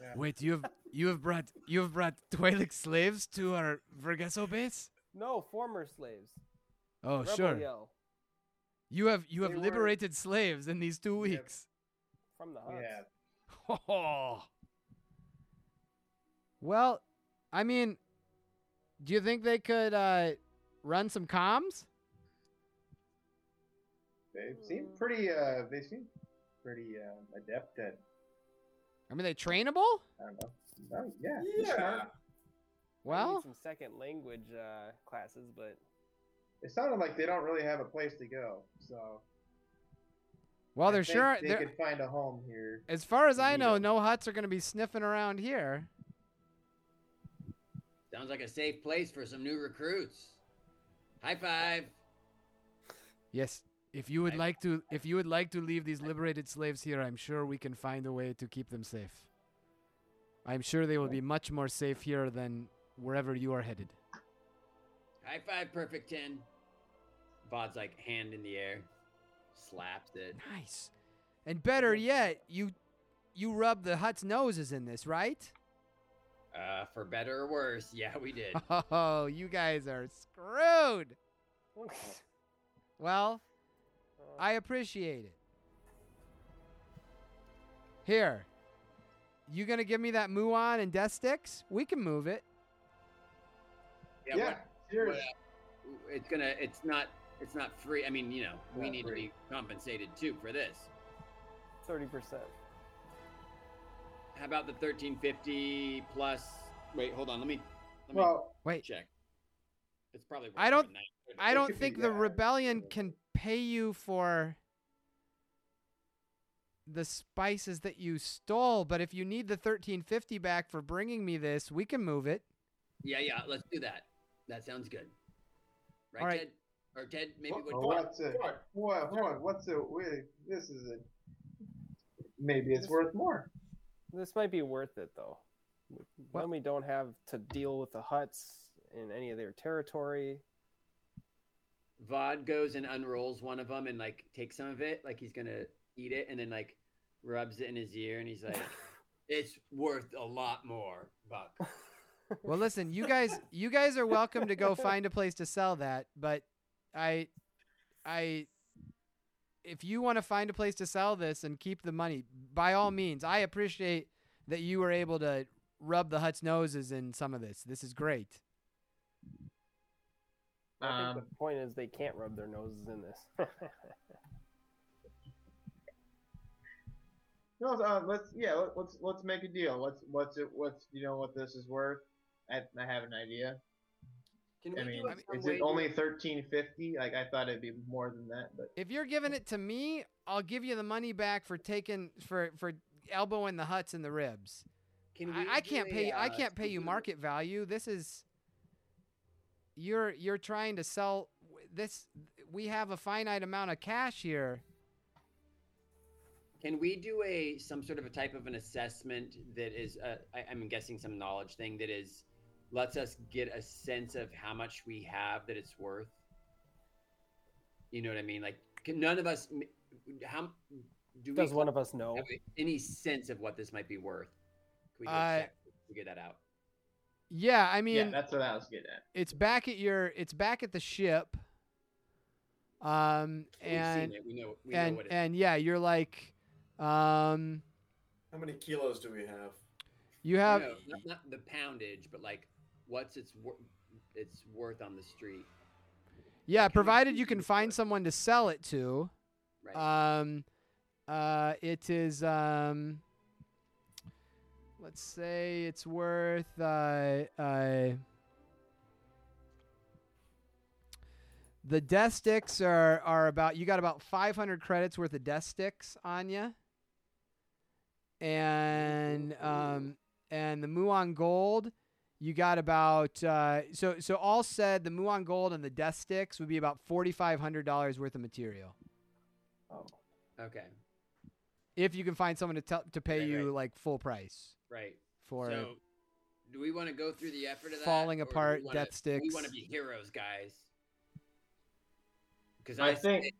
Yeah. Wait, you have you have brought you have brought Twi'lek slaves to our Vergesso base? No, former slaves. Oh, Rebel sure. yell You have you have They were- liberated slaves in these two Yeah. weeks. from the Hutts. Yeah. Oh. Well, I mean, do you think they could uh, run some comms? They seem pretty uh they seem pretty uh, adept at I mean, they trainable? I don't know. No, yeah. Yeah. smart. I need Well, some second language uh, classes, but It sounded like they don't really have a place to go, so well, I they're think sure. they They're, could find a home here. as far as I know, know, 'em. no Hutts are going to be sniffing around here. Sounds like a safe place for some new recruits. High five. Yes, if you would I- like to, if you would like to leave these liberated slaves here, I'm sure we can find a way to keep them safe. I'm sure they will be much more safe here than wherever you are headed. High five, perfect 10. Vod's like hand in the air, slaps it. Nice. And better yet, you you rub the Hutt's noses in this, right? Uh, for better or worse, yeah, we did. Oh, you guys are screwed. Well, I appreciate it. Here. You gonna give me that Muon and death sticks? We can move it. Yeah, Yeah, cheers. what- it's gonna. It's not. It's not free. I mean, you know, we Not need free. to be compensated too for this. thirty percent. How about the thirteen fifty plus? Wait, hold on. Let me. Let me Well, Wait, check. It's probably. worth I don't- more than that. I don't think the rebellion can pay you for the spices that you stole, but if you need the 1350 back for bringing me this, we can move it. Yeah, yeah. Let's do that. That sounds good. Right, All right. Ted? Or Ted, maybe What- what? Oh, what's it? What? What? What? What's it? Wait, this is it. Maybe it's worth more. This might be worth it though. When we don't have to deal with the Hutts in any of their territory. Vod goes and unrolls one of them and like takes some of it, like he's gonna eat it, and then like rubs it in his ear, and he's like, "It's worth a lot more, Buck." Well, listen, you guys, you guys are welcome to go find a place to sell that, but I, I, if you want to find a place to sell this and keep the money, by all means, I appreciate that you were able to rub the Hutt's noses in some of this. This is great. I think Um, the point is they can't rub their noses in this. no, uh, let's yeah, let, let's let's make a deal. What's what's it? What's you know what this is worth? I, I have an idea. Can we I mean, do is it only thirteen fifty? Like I thought it'd be more than that, but If you're giving it to me, I'll give you the money back for taking for for elbowing the Hutts and the ribs. Can we I, I can't a, pay. I uh, can't pay you market value. This is. You're you're trying to sell this. We have a finite amount of cash here. Can we do a some sort of a type of an assessment that is, uh, I, I'm guessing some knowledge thing that is, lets us get a sense of how much we have that it's worth. You know what I mean? Like, can none of us, how do we Does one of us know? any sense of what this might be worth? Can we Uh, check to figure that out? Yeah, I mean, yeah, that's what I was getting at. it's back at your. It's back at the ship. Um We've and seen it. We know. We know and what it and yeah, you're like, um, How many kilos do we have? you have. no, not, not the poundage, but like, what's its wor- its worth on the street, Yeah, can provided you can find worth? someone to sell it to. right? Um, uh, it is um, let's say it's worth uh, uh, the death sticks are are about you got about 500 credits worth of death sticks on you, and um, and the muon gold. You got about uh, so so all said the muon gold and the death sticks would be about forty five hundred dollars worth of material Oh. okay, if you can find someone to tell to pay Right, you right. like full price right. for so, do we want to go through the effort of that? Falling or do we apart, wanna- death sticks. We want to be heroes, guys. Because I I, think- think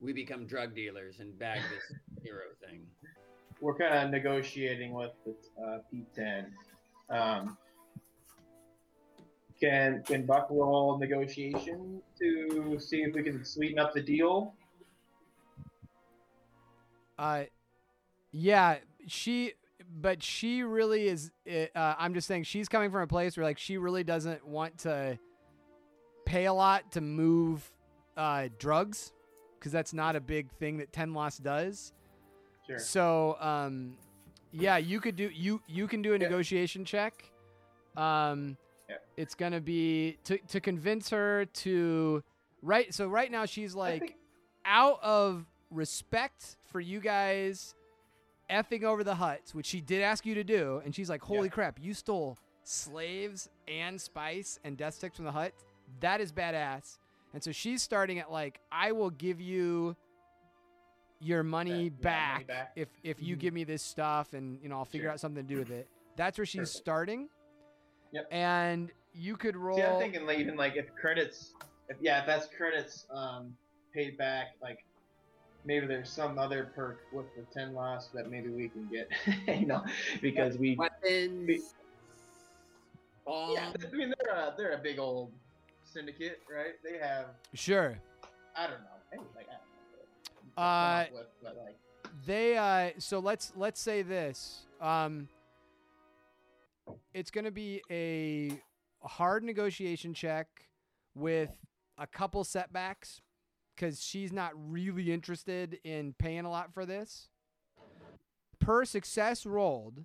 we become drug dealers and bag this hero thing. We're kind of negotiating with the uh, P10. Um, can can Buck roll negotiation to see if we can sweeten up the deal? uh yeah she but she really is uh, i'm just saying she's coming from a place where like she really doesn't want to pay a lot to move uh drugs because that's not a big thing that ten lost does Sure. So, um, yeah, you could do you you can do a Yeah. negotiation check. Um, Yeah. it's gonna be to to convince her to right. So right now she's like think- out of respect for you guys effing over the Hutts, which she did ask you to do, and she's like, "Holy Yeah. crap, you stole slaves and spice and death sticks from the Hutt. That is badass." And so she's starting at like, "I will give you." your money, yeah, back, money back. if if you Mhm. give me this stuff and you know I'll figure Sure. out something to do with it. That's where she's Perfect. starting. Yep. And you could roll. See, I'm thinking like even like if credits, if yeah, if that's credits um, paid back, like maybe there's some other perk with the ten loss that maybe we can get, you know, because we. Weapons. Bomb. Yeah, I mean they're a, they're a big old syndicate, right? They have sure. I don't know, maybe like I don't know. what to come Uh, with, but like They uh so let's let's say this. Um it's going to be a hard negotiation check with a couple setbacks cuz she's not really interested in paying a lot for this. Per success rolled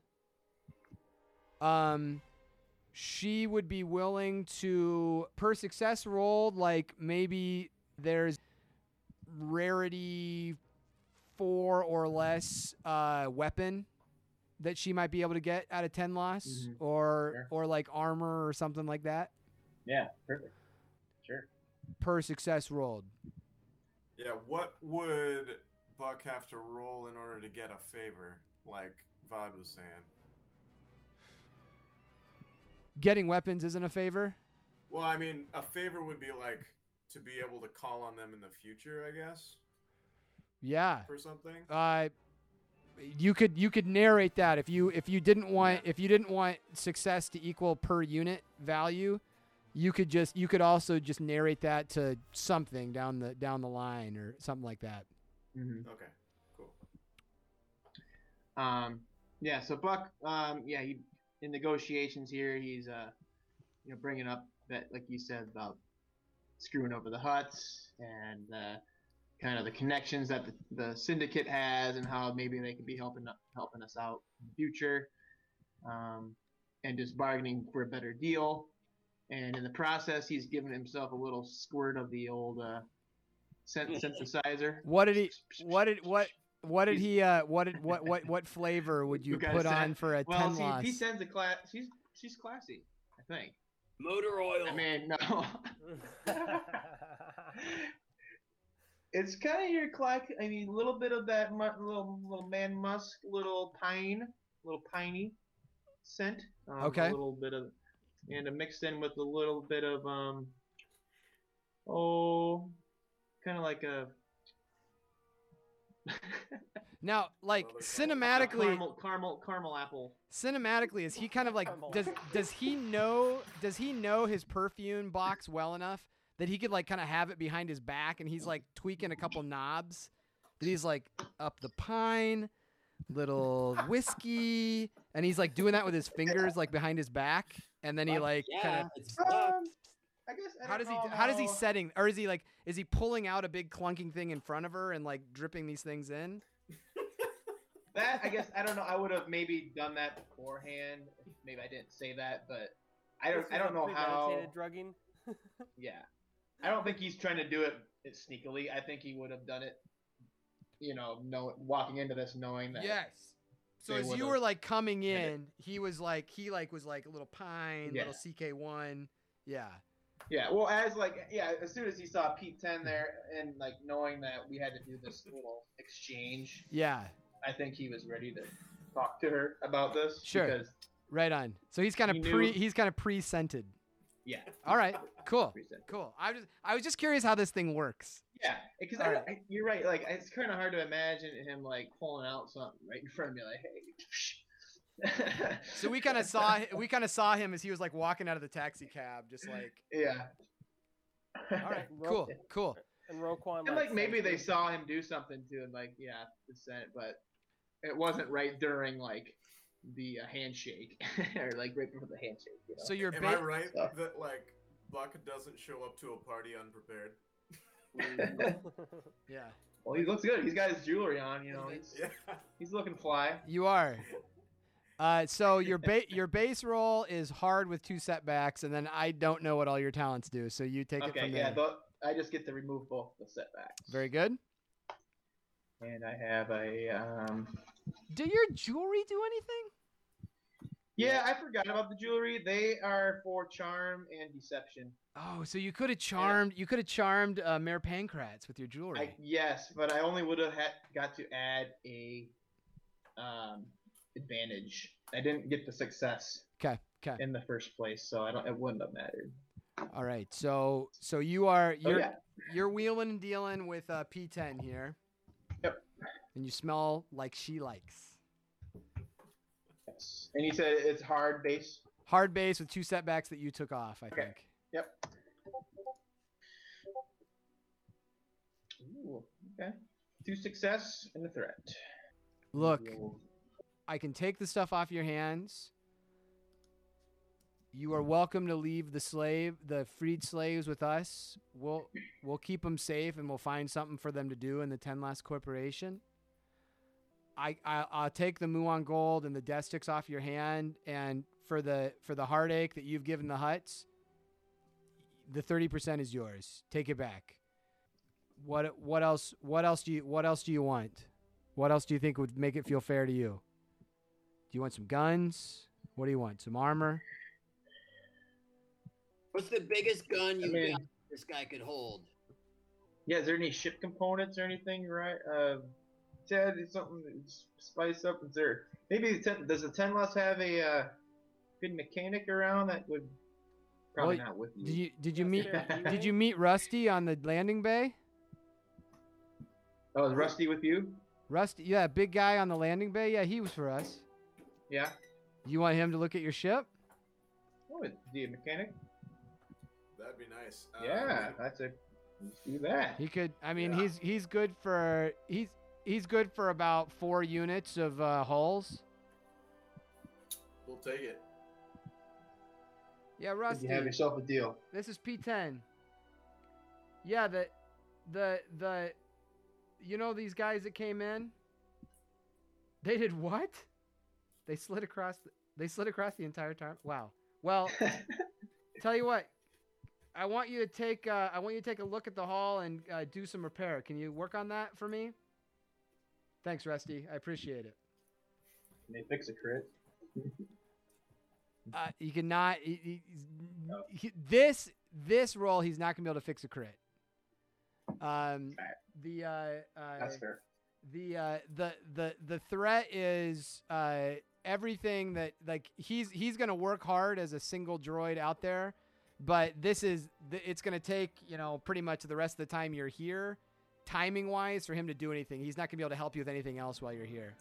um she would be willing to per success rolled like maybe there's rarity four or less uh, weapon that she might be able to get out of 10 loss Mhm. or Sure. or like armor or something like that Yeah, perfect. Sure. per success rolled Yeah, what would Buck have to roll in order to get a favor, like Vod was saying? getting weapons isn't a favor Well, I mean, a favor would be like to be able to call on them in the future, I guess, yeah for something. uh you could you could narrate that if you if you didn't want if you didn't want success to equal per unit value you could just you could also just narrate that to something down the down the line or something like that Mm-hmm. Okay, cool. Um, yeah. So Buck, um, yeah, he in negotiations here, he's uh, you know, bringing up that, like you said, about screwing over the Hutts and uh, kind of the connections that the, the syndicate has, and how maybe they could be helping helping us out in the future, um, and just bargaining for a better deal. And in the process, he's given himself a little squirt of the old uh, syn- synthesizer. what did he what did what what did he uh what did what what what flavor would you You put said- on for a Well, 10 see, loss P sends a class. She's she's classy, I think. Motor oil. I mean, no. it's kind of your clack. I mean, a little bit of that mu- little little man musk, little pine, little piney scent. Um, Okay. A little bit of, and mixed in with a little bit of um. Oh, kind of like a. now like Well, cinematically caramel, caramel, caramel apple. cinematically is he kind of like does does he know does he know his perfume box well enough that he could like kind of have it behind his back and he's like tweaking a couple knobs that he's like up the pine little whiskey and he's like doing that with his fingers like behind his back and then he like yeah, kind of it's Um, I guess. I how does he know how does he setting or is he like is he pulling out a big clunking thing in front of her and like dripping these things in That I guess I don't know. I would have maybe done that beforehand. Maybe I didn't say that, but I don't. I don't know how. Premeditated drugging. Yeah, I don't think he's trying to do it sneakily. I think he would have done it. You know, know walking into this knowing that. Yes. So as you were like coming in, he was like he like was like a little pine, Yeah. little CK one. Yeah. Yeah. Well, as like yeah, as soon as he saw P10 there and like knowing that we had to do this little exchange, Yeah. I think he was ready to talk to her about this. Sure. Right on. So he's kind He of knew- pre he's kind of pre-scented. yeah. All right. Cool. Cool. I was I was just curious how this thing works. Yeah, because right. You're right. Like it's kind of hard to imagine him like pulling out something right in front of me, like, hey. So we kind of saw we kind of saw him as he was like walking out of the taxi cab just like yeah. all right. Cool. Cool. And Roquan. And like maybe they saw him do something to him, like yeah, the Senate, but it wasn't right during like the uh, handshake or like right before the handshake. You know? So you're Am I right So- that like Buck doesn't show up to a party unprepared? Yeah. well, he looks good. He's got his jewelry on. You know, he's, Yeah. he's looking fly. You are. Uh, so your ba- your base roll is hard with two setbacks, and then I don't know what all your talents do. So you take it Okay, from yeah, there. but I just get to remove both the setbacks. Very good. And I have a um, Do your jewelry do anything? Yeah, I forgot about the jewelry. They are for charm and deception. Oh, so you could have charmed you could have charmed uh, Mayor Pancratz with your jewelry. I, yes, but I only would have had, got to add a um, advantage. I didn't get the success Okay. Okay. in the first place, so I don't. It wouldn't have mattered. All right. So so you are Oh you're yeah, you're wheeling and dealing with uh, P10 here. Yep. And you smell like she likes. Yes. And you said it's hard base. Hard base with two setbacks that you took off, I Okay. think. Yep. Ooh, okay. Two success and a threat. Look, I can take the stuff off your hands. You are welcome to leave the slave, the freed slaves, with us. We'll we'll keep them safe, and we'll find something for them to do in the Ten Last Corporation. I, I I'll take the Muon gold and the death sticks off your hand, and for the for the heartache that you've given the Hutts, the thirty percent is yours. Take it back. What what else what else do you what else do you want? What else do you think would make it feel fair to you? Do you want some guns? What do you want? Some armor? What's the biggest gun you I mean- got this guy could hold? Yeah, is there any ship components or anything, right? Uh, Ted, is something to spice up? Is there maybe the ten, does the Tenloss have a uh, good mechanic around that would probably Well, not with you? Did you did you meet did you meet Rusty on the landing bay? Oh, is Rusty with you? Rusty, yeah, big guy on the landing bay. Yeah, he was for us. Yeah. You want him to look at your ship? Oh, is he a mechanic? That'd be nice. Yeah, that's a. Do that. He could. I mean, Yeah. he's he's good for he's he's good for about four units of uh, hulls. We'll take it. Yeah, Russ. You have yourself a deal. This is P10. Yeah, the the the you know these guys that came in? They did what? They slid across the, they slid across the entire time. Wow. Well, tell you what. I want you to take uh, I want you to take a look at the hall and uh, do some repair. Can you work on that for me? Thanks, Rusty. I appreciate it. Can they fix a crit? Uh, you cannot. He, he- No. he- this this role, he's not gonna be able to fix a crit. Um, the uh, uh, That's fair. the uh, the the the threat is uh, everything that like he's he's gonna work hard as a single droid out there, but this is it's gonna take you know pretty much the rest of the time you're here, timing wise, for him to do anything. He's not gonna be able to help you with anything else while you're here.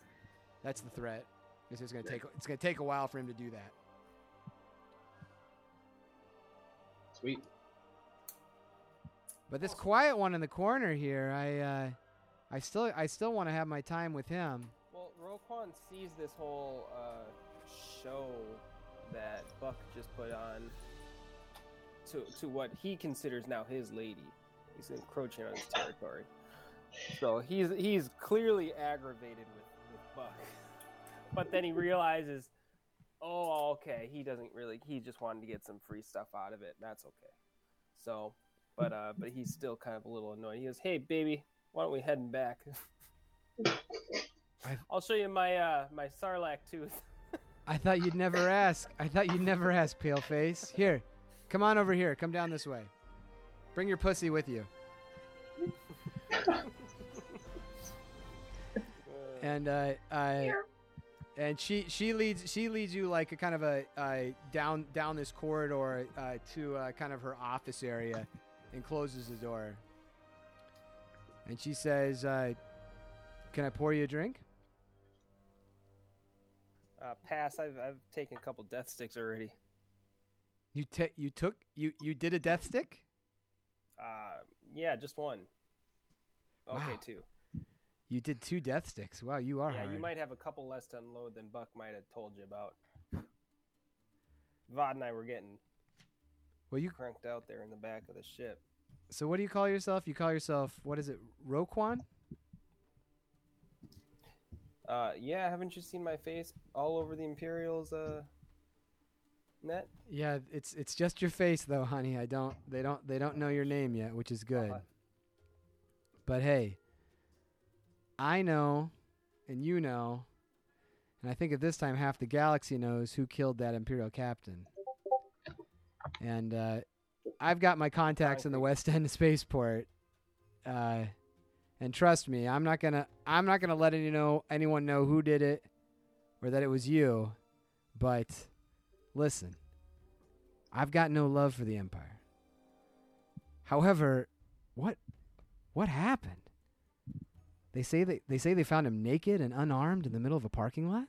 That's the threat. It's just gonna take it's gonna take a while for him to do that. Sweet. But this quiet one in the corner here, I uh, I still I still want to have my time with him. Well, Roquan sees this whole uh, show that Buck just put on to to what he considers now his lady. He's encroaching on his territory. So he's he's clearly aggravated with, with Buck. But then he realizes, oh, okay, he doesn't really. He just wanted to get some free stuff out of it. That's okay. So, but uh, but he's still kind of a little annoyed. He goes, "Hey, baby, why don't we heading back?" I'll show you my uh my sarlacc tooth. I thought you'd never ask. I thought you'd never ask, Paleface. Here, come on over here. Come down this way. Bring your pussy with you. and uh, uh, and she she leads she leads you like a kind of a uh, down down this corridor uh, to uh, kind of her office area, and closes the door. And she says, uh, "Can I pour you a drink?" Uh, pass. I've I've taken a couple death sticks already. You t- you took you you did a death stick. Uh, yeah, just one. Okay, Wow. two. You did two death sticks. Wow, you are Yeah, hard. you might have a couple less to unload than Buck might have told you about. Vod and I were getting Well, you. cranked out there in the back of the ship. So what do you call yourself? You call yourself what is it? Roquan? Uh, yeah, haven't you seen my face all over the Imperials uh net? Yeah, it's it's just your face though, honey. I don't. They don't. They don't know your name yet, which is good. Uh, But hey, I know, and you know, and I think at this time half the galaxy knows who killed that Imperial captain. And uh, I've got my contacts in the West End spaceport. Uh, and trust me, I'm not gonna I'm not gonna let any know anyone know who did it or that it was you. But listen, I've got no love for the Empire. However, what what happened? They say they, they say they found him naked and unarmed in the middle of a parking lot?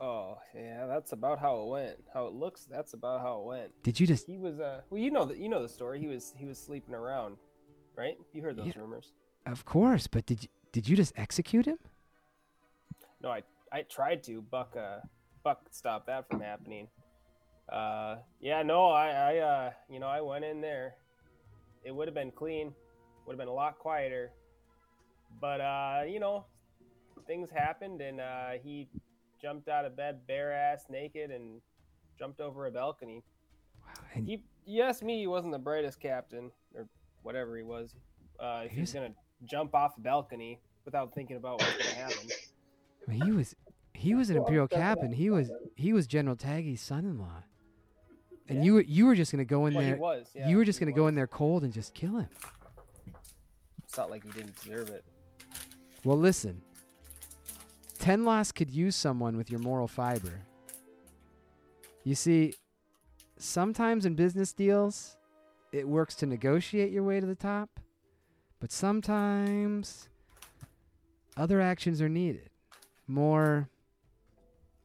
Oh, yeah, that's about how it went. How it looks, that's about how it went. Did you just He was uh well, you know the you know the story. He was he was sleeping around, right? You heard those Yeah. rumors. Of course, but did you did you just execute him? No, I I tried to. Buck uh Buck stop that from happening. Uh yeah, no, I I uh you know, I went in there. It would have been clean. Would have been a lot quieter. but uh, you know, things happened, and uh, he jumped out of bed bare ass naked and jumped over a balcony. And He, you asked me, he wasn't the brightest captain or whatever he was. Uh, if he's He's- gonna jump off a balcony without thinking about what's gonna happen. I mean, he was he was an imperial captain. He was he was General Tagge's son-in-law. And Yeah. you were you were just gonna go in Well, he there. was. Yeah, you were just gonna go in there cold and just kill him. It's not like he didn't deserve it. Well, listen. Tenloss could use someone with your moral fiber. You see, sometimes in business deals, it works to negotiate your way to the top, but sometimes other actions are needed. More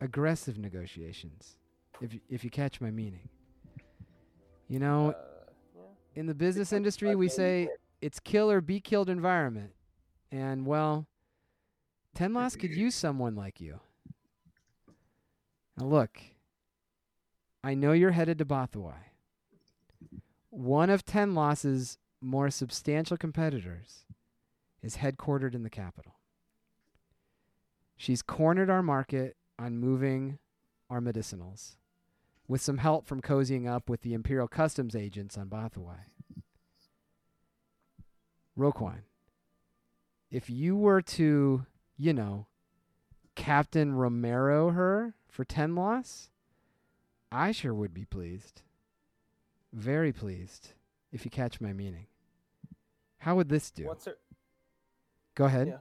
aggressive negotiations, if you, if you catch my meaning. You know, Uh, yeah. in the business industry, we say it's kill or be killed environment. And well, Tenloss could use someone like you. Now look, I know you're headed to Bothawui. One of Tenloss's more substantial competitors is headquartered in the capital. She's cornered our market on moving our medicinals with some help from cozying up with the Imperial Customs agents on Bothawui. Roquan, if you were to, you know, Captain Romero her for Tenloss, I sure would be pleased. Very pleased, if you catch my meaning. How would this do? What's her? Go ahead. Yeah.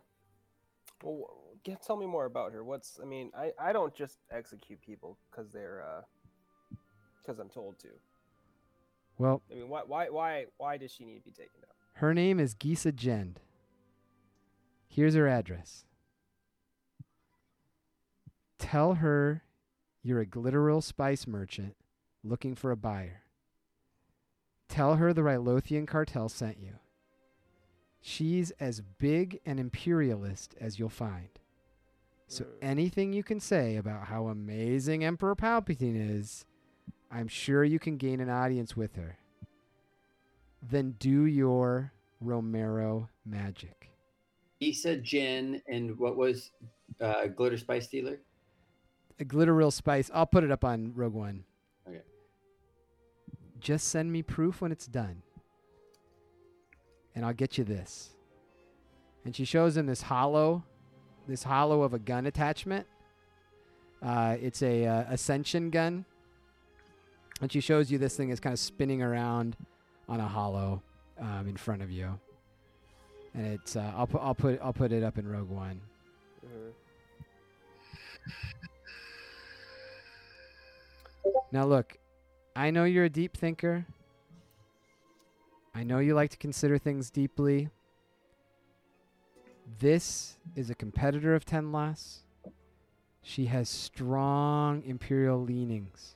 Well, get, tell me more about her. What's? I mean, I, I don't just execute people because they're uh because I'm told to. Well, I mean, why why why why does she need to be taken down? Her name is Gisa Jend. Here's her address. Tell her you're a glitteral spice merchant looking for a buyer. Tell her the Rylothian cartel sent you. She's as big an imperialist as you'll find. So anything you can say about how amazing Emperor Palpatine is, I'm sure you can gain an audience with her. Then do your Romero magic. Issa, Jen, and what was uh, Glitter Spice Dealer? A glitter real spice. I'll put it up on Rogue One. Okay. Just send me proof when it's done. And I'll get you this. And she shows him this hollow, this hollow of a gun attachment. Uh, it's a uh, ascension gun. And she shows you this thing is kind of spinning around on a hollow um, in front of you. And it's uh, I'll put I'll put I'll put it up in Rogue One. Mhm. Now, look, I know you're a deep thinker. I know you like to consider things deeply. This is a competitor of Tenloss. She has strong imperial leanings.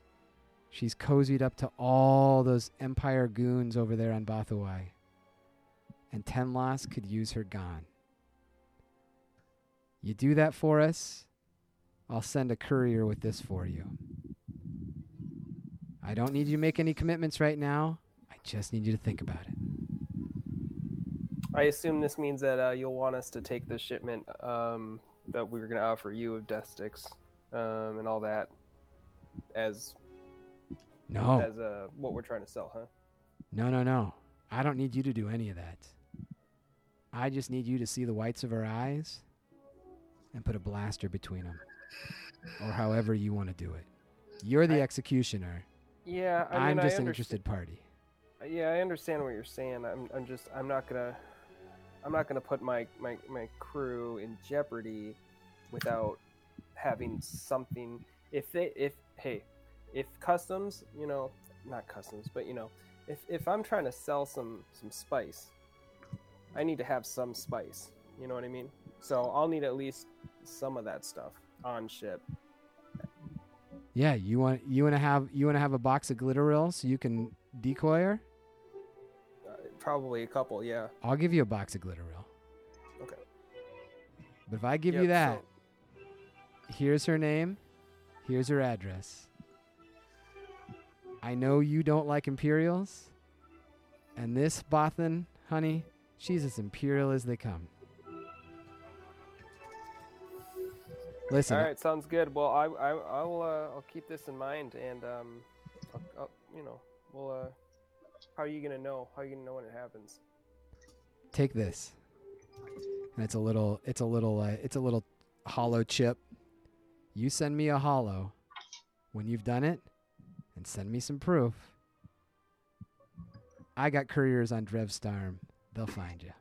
She's cozied up to all those Empire goons over there on Bothawui. And Tenloss could use her gone. You do that for us, I'll send a courier with this for you. I don't need you to make any commitments right now. I just need you to think about it. I assume this means that uh, you'll want us to take the shipment um, that we were going to offer you of death sticks um, and all that as No, as uh, what we're trying to sell, huh? no, no, no. I don't need you to do any of that. I just need you to see the whites of her eyes and put a blaster between them. Or however you want to do it. You're the I- executioner. Yeah, I I'm mean, I just an interested party. Yeah, I understand what you're saying. I'm, I'm just, I'm not gonna, I'm not gonna put my, my, my crew in jeopardy without having something. If they, if hey, if customs, you know, not customs, but you know, if if I'm trying to sell some some spice, I need to have some spice. You know what I mean? So I'll need at least some of that stuff on ship. Yeah, you want you want to have you want to have a box of glitteril so you can decoy her? Uh, probably a couple, yeah. I'll give you a box of glitteril. Okay. But if I give Yep, you that, so- here's her name, here's her address. I know you don't like Imperials, and this Bothan, honey, she's as Imperial as they come. Listen, All right, sounds good. Well, I, I I'll uh, I'll keep this in mind, and um, I'll, I'll, you know, we'll uh, how are you gonna know? How are you gonna know when it happens? take this. And it's a little it's a little uh, it's a little hollow chip. You send me a hollow when you've done it and send me some proof. I got couriers on Drev'starn. They'll find you.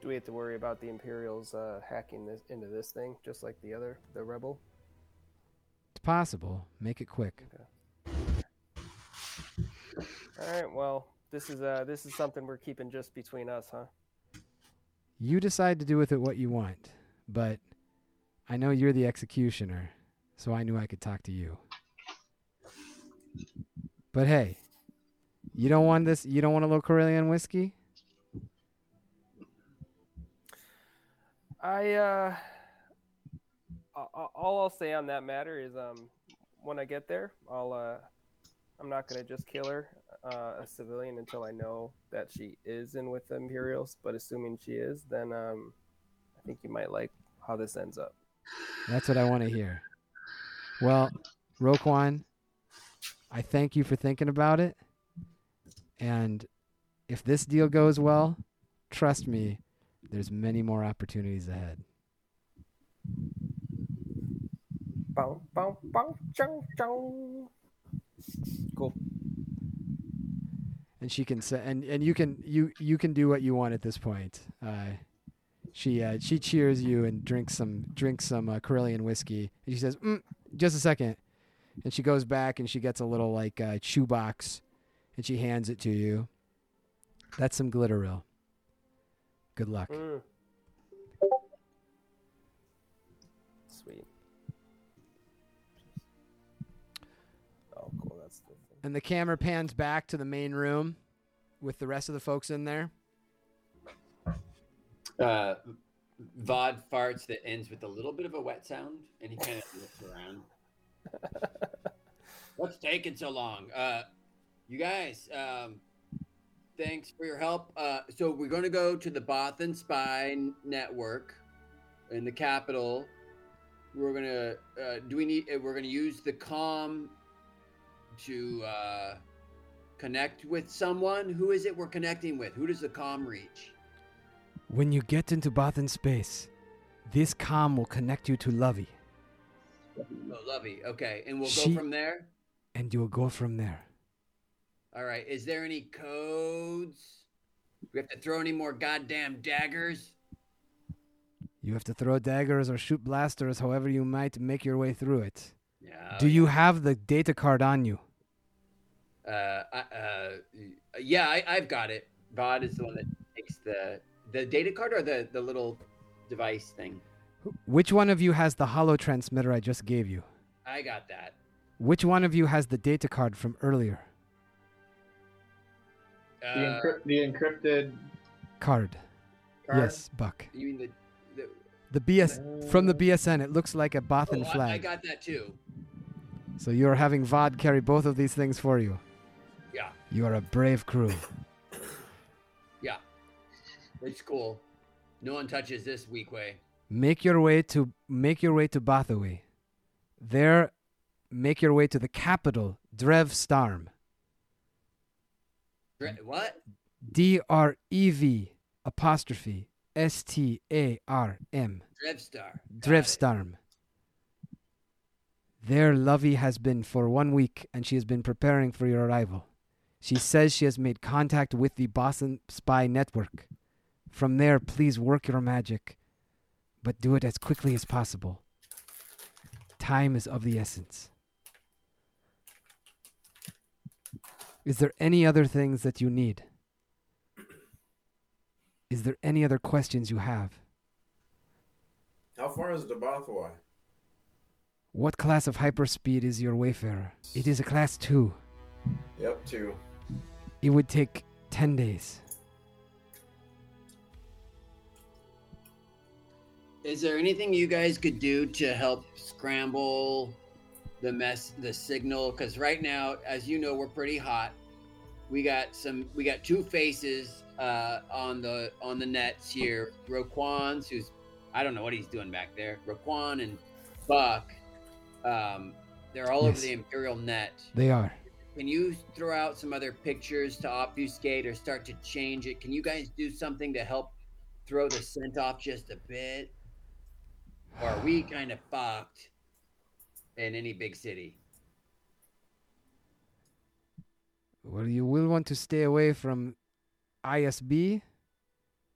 Do we have to worry about the Imperials uh, hacking this into this thing, just like the other, the rebel? It's possible. Make it quick. All right. Well, this is uh, this is something we're keeping just between us, huh? You decide to do with it what you want, but I know you're the executioner, so I knew I could talk to you. But hey, you don't want this. You don't want a little Corellian whiskey. I uh, all I'll say on that matter is um, when I get there, I'll uh, I'm not gonna just kill her, uh, a civilian, until I know that she is in with the Imperials. But assuming she is, then um, I think you might like how this ends up. That's what I want to hear. Well, Roquan, I thank you for thinking about it. And if this deal goes well, trust me, there's many more opportunities ahead. Bow, bow, bow, chow, chow. Cool. And she can say, and, and you can you you can do what you want at this point. Uh, she uh, she cheers you and drinks some drinks some uh, Corellian whiskey. And she says, mm, "Just a second. And she goes back and she gets a little like uh, chew box, and she hands it to you. That's some glitteril. Good luck. Mm. Sweet. Oh, cool. That's the thing. And the camera pans back to the main room with the rest of the folks in there. Uh, Vod farts that ends with a little bit of a wet sound, and he kind of looks around. What's taking so long? Uh, you guys, um, thanks for your help. Uh, so we're going to go to the Bothan Spy Network in the capital. We're gonna. Uh, do we need? We're gonna use the com to uh, connect with someone. Who is it we're connecting with? Who does the com reach? When you get into Bothan space, this comm will connect you to Lovey, Oh, Lovey. Okay, and we'll She- go from there. and you'll go from there. All right. Is there any codes? We have to throw any more goddamn daggers? You have to throw daggers or shoot blasters, however you might make your way through it. Yeah. Do you have the data card on you? Uh, I- uh, yeah, I, I've got it. Vod is the one that takes the the data card or the the little device thing. Which one of you has the holo transmitter I just gave you? I got that. Which one of you has the data card from earlier? The, Uh, encrypt, the encrypted Card. card. Yes, Buck. you mean the? the The BS from the BSN. It looks like a Bothan oh, I, I got that too. So you're having Vod carry both of these things for you. Yeah, You are a brave crew. yeah. It's cool. No one touches this weak way. Make your way to make your way to Bothawui. There, make your way to the capital, Drev'starn. Dre- What? D R E V apostrophe S T A R M. Drevstar. Drev'starn. There, Lovey has been for one week, and she has been preparing for your arrival. She says she has made contact with the Bothan Spy Network. From there, please work your magic, but do it as quickly as possible. Time is of the essence. Is there any other things that you need? Is there any other questions you have? How far is Debathwai? What class of hyperspeed is your Wayfarer? It is a class 2. Yep, two. It would take 10 days. Is there anything you guys could do to help scramble the mess, the signal? Because right now, as you know, we're pretty hot. We got some. We got two faces uh, on the on the nets here. Roquan's, who's I don't know what he's doing back there. Roquan and Buck, um, they're all over the Imperial net. They are. Can you throw out some other pictures to obfuscate or start to change it? Can you guys do something to help throw the scent off just a bit? Are we kind of fucked in any big city? Well, you will want to stay away from ISB.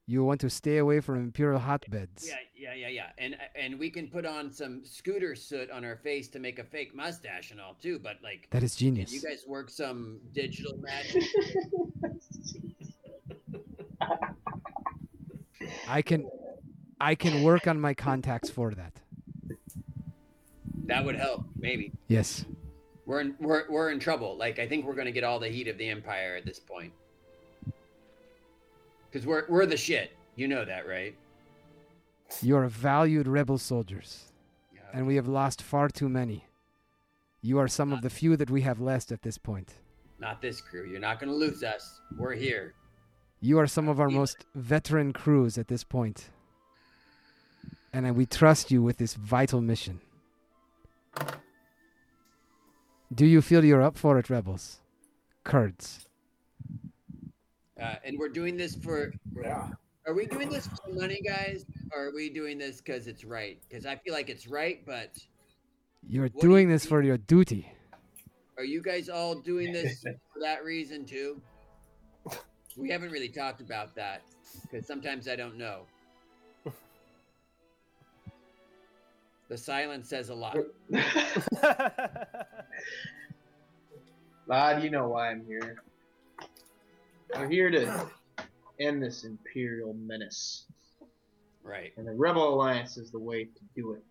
You want to stay away from Imperial hotbeds. Yeah, yeah, yeah, yeah. And and we can put on some scooter soot on our face to make a fake mustache and all too. But like, That is genius. you guys work some digital magic? I can, I can work on my contacts for that. That would help, maybe. Yes. We're in we're we're in trouble. Like I think we're gonna get all the heat of the Empire at this point. Cause we're we're the shit. You know that, right? You are valued rebel soldiers, Yeah. and we have lost far too many. You are some of the few that we have left at this point. Not this crew. You're not gonna lose us. We're here. You are some of our most veteran crews at this point. And we trust you with this vital mission. Do you feel you're up for it, rebels? Kurds. Uh, and we're doing this for. Yeah. Are we doing this for money, guys? Or are we doing this because it's right? Because I feel like it's right, but You're do you doing this think? for your duty. are you guys all doing this for that reason too? We haven't really talked about that because sometimes I don't know. The silence says a lot. Lad, you know why I'm here. We're here to end this Imperial menace. Right. And the Rebel Alliance is the way to do it.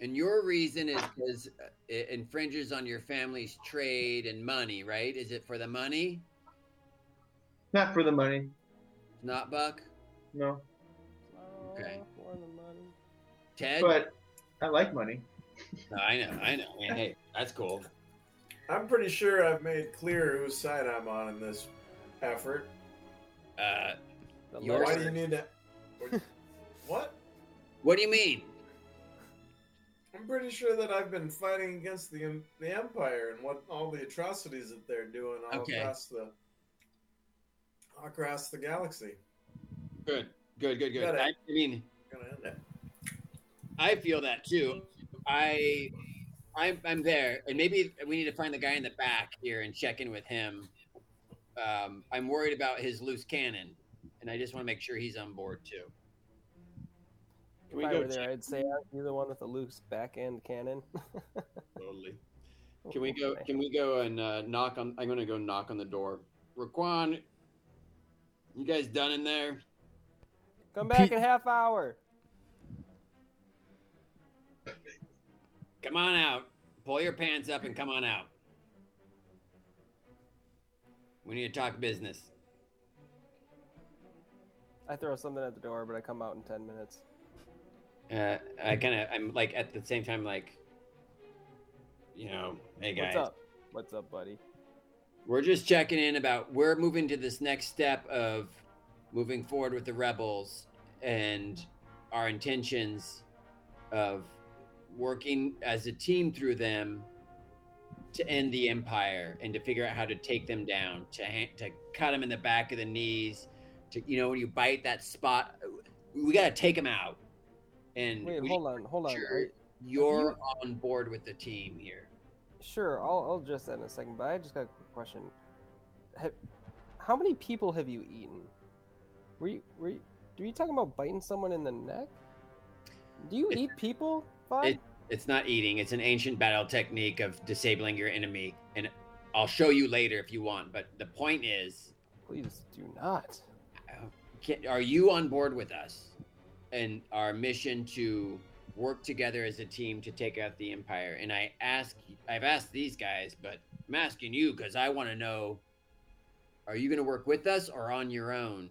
And your reason is because it infringes on your family's trade and money, right? Is it for the money? Not for the money, Not Buck? no. Okay. For the money. Ted? But I like money. I know, I know. Man, hey, that's cool. I'm pretty sure I've made clear whose side I'm on in this effort. Uh, The Yours- Why do you need to? what? what do you mean? I'm pretty sure that I've been fighting against the the Empire and what all the atrocities that they're doing all Okay. across the all across the galaxy. Good, good, good, good. Got it. I, I mean, Gonna end it. I feel that too. I, I'm, I'm there, and maybe we need to find the guy in the back here and check in with him. Um, I'm worried about his loose cannon, and I just want to make sure he's on board too. Can we if I go were there, check- I'd say uh, you're the one with the loose back end cannon. Totally. Can we go? Can we go and uh, knock on? I'm gonna go knock on the door. Roquan, you guys done in there? Come back Pete- in half hour. Come on out. Pull your pants up and come on out. We need to talk business. I throw something at the door, but I come out in ten minutes. Uh, I kind of, I'm like at the same time, like, you know, hey guys, What's up? What's up, buddy? we're just checking in about we're moving to this next step of moving forward with the rebels and our intentions of working as a team through them to end the empire and to figure out how to take them down to ha- to cut them in the back of the knees to you know when you bite that spot we got to take them out and Wait, hold on, hold on. sure you're on board with the team here Sure, I'll, I'll address that in a second, but I just got a quick question. Have, how many people have you eaten? Were you, were you, were you talking about biting someone in the neck? Do you It- eat people? It, it's not eating. It's an ancient battle technique of disabling your enemy, and I'll show you later if you want. But the point is, Please do not. are you on board with us and our mission to work together as a team to take out the empire? And I ask, I've asked these guys, but I'm asking you because I want to know: Are you going to work with us or on your own?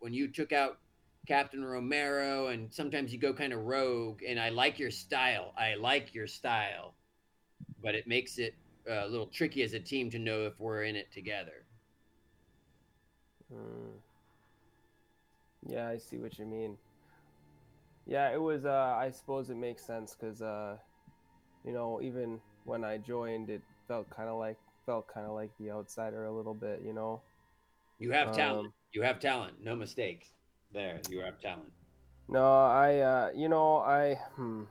When you took out Captain Romero, and sometimes you go kind of rogue, and I like your style. I like your style, but it makes it uh, a little tricky as a team to know if we're in it together. Hmm. Yeah, I see what you mean. yeah, it was. Uh, I suppose it makes sense because, uh, you know, even when I joined, it felt kind of like felt kind of like the outsider a little bit. You know. You have talent. Um, you have talent. No mistakes. There, you have talent. No, I. Uh, you know, I. Hmm.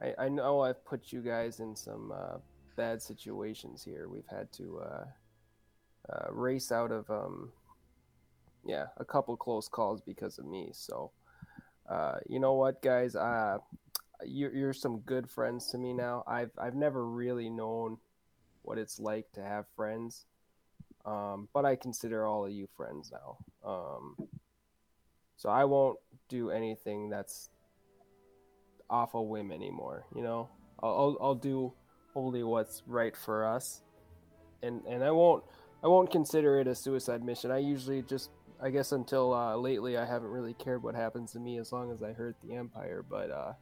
I I know I've put you guys in some uh, bad situations here. We've had to uh, uh, race out of um. Yeah, a couple close calls because of me. So, uh, you know what, guys? Uh, you're, you're some good friends to me now. I've I've never really known what it's like to have friends, um, but I consider all of you friends now. Um, so I won't do anything that's off a whim anymore. You know, I'll I'll, I'll do only what's right for us, and and I won't I won't consider it a suicide mission. I usually just I guess until uh, lately I haven't really cared what happens to me as long as I hurt the Empire. But uh,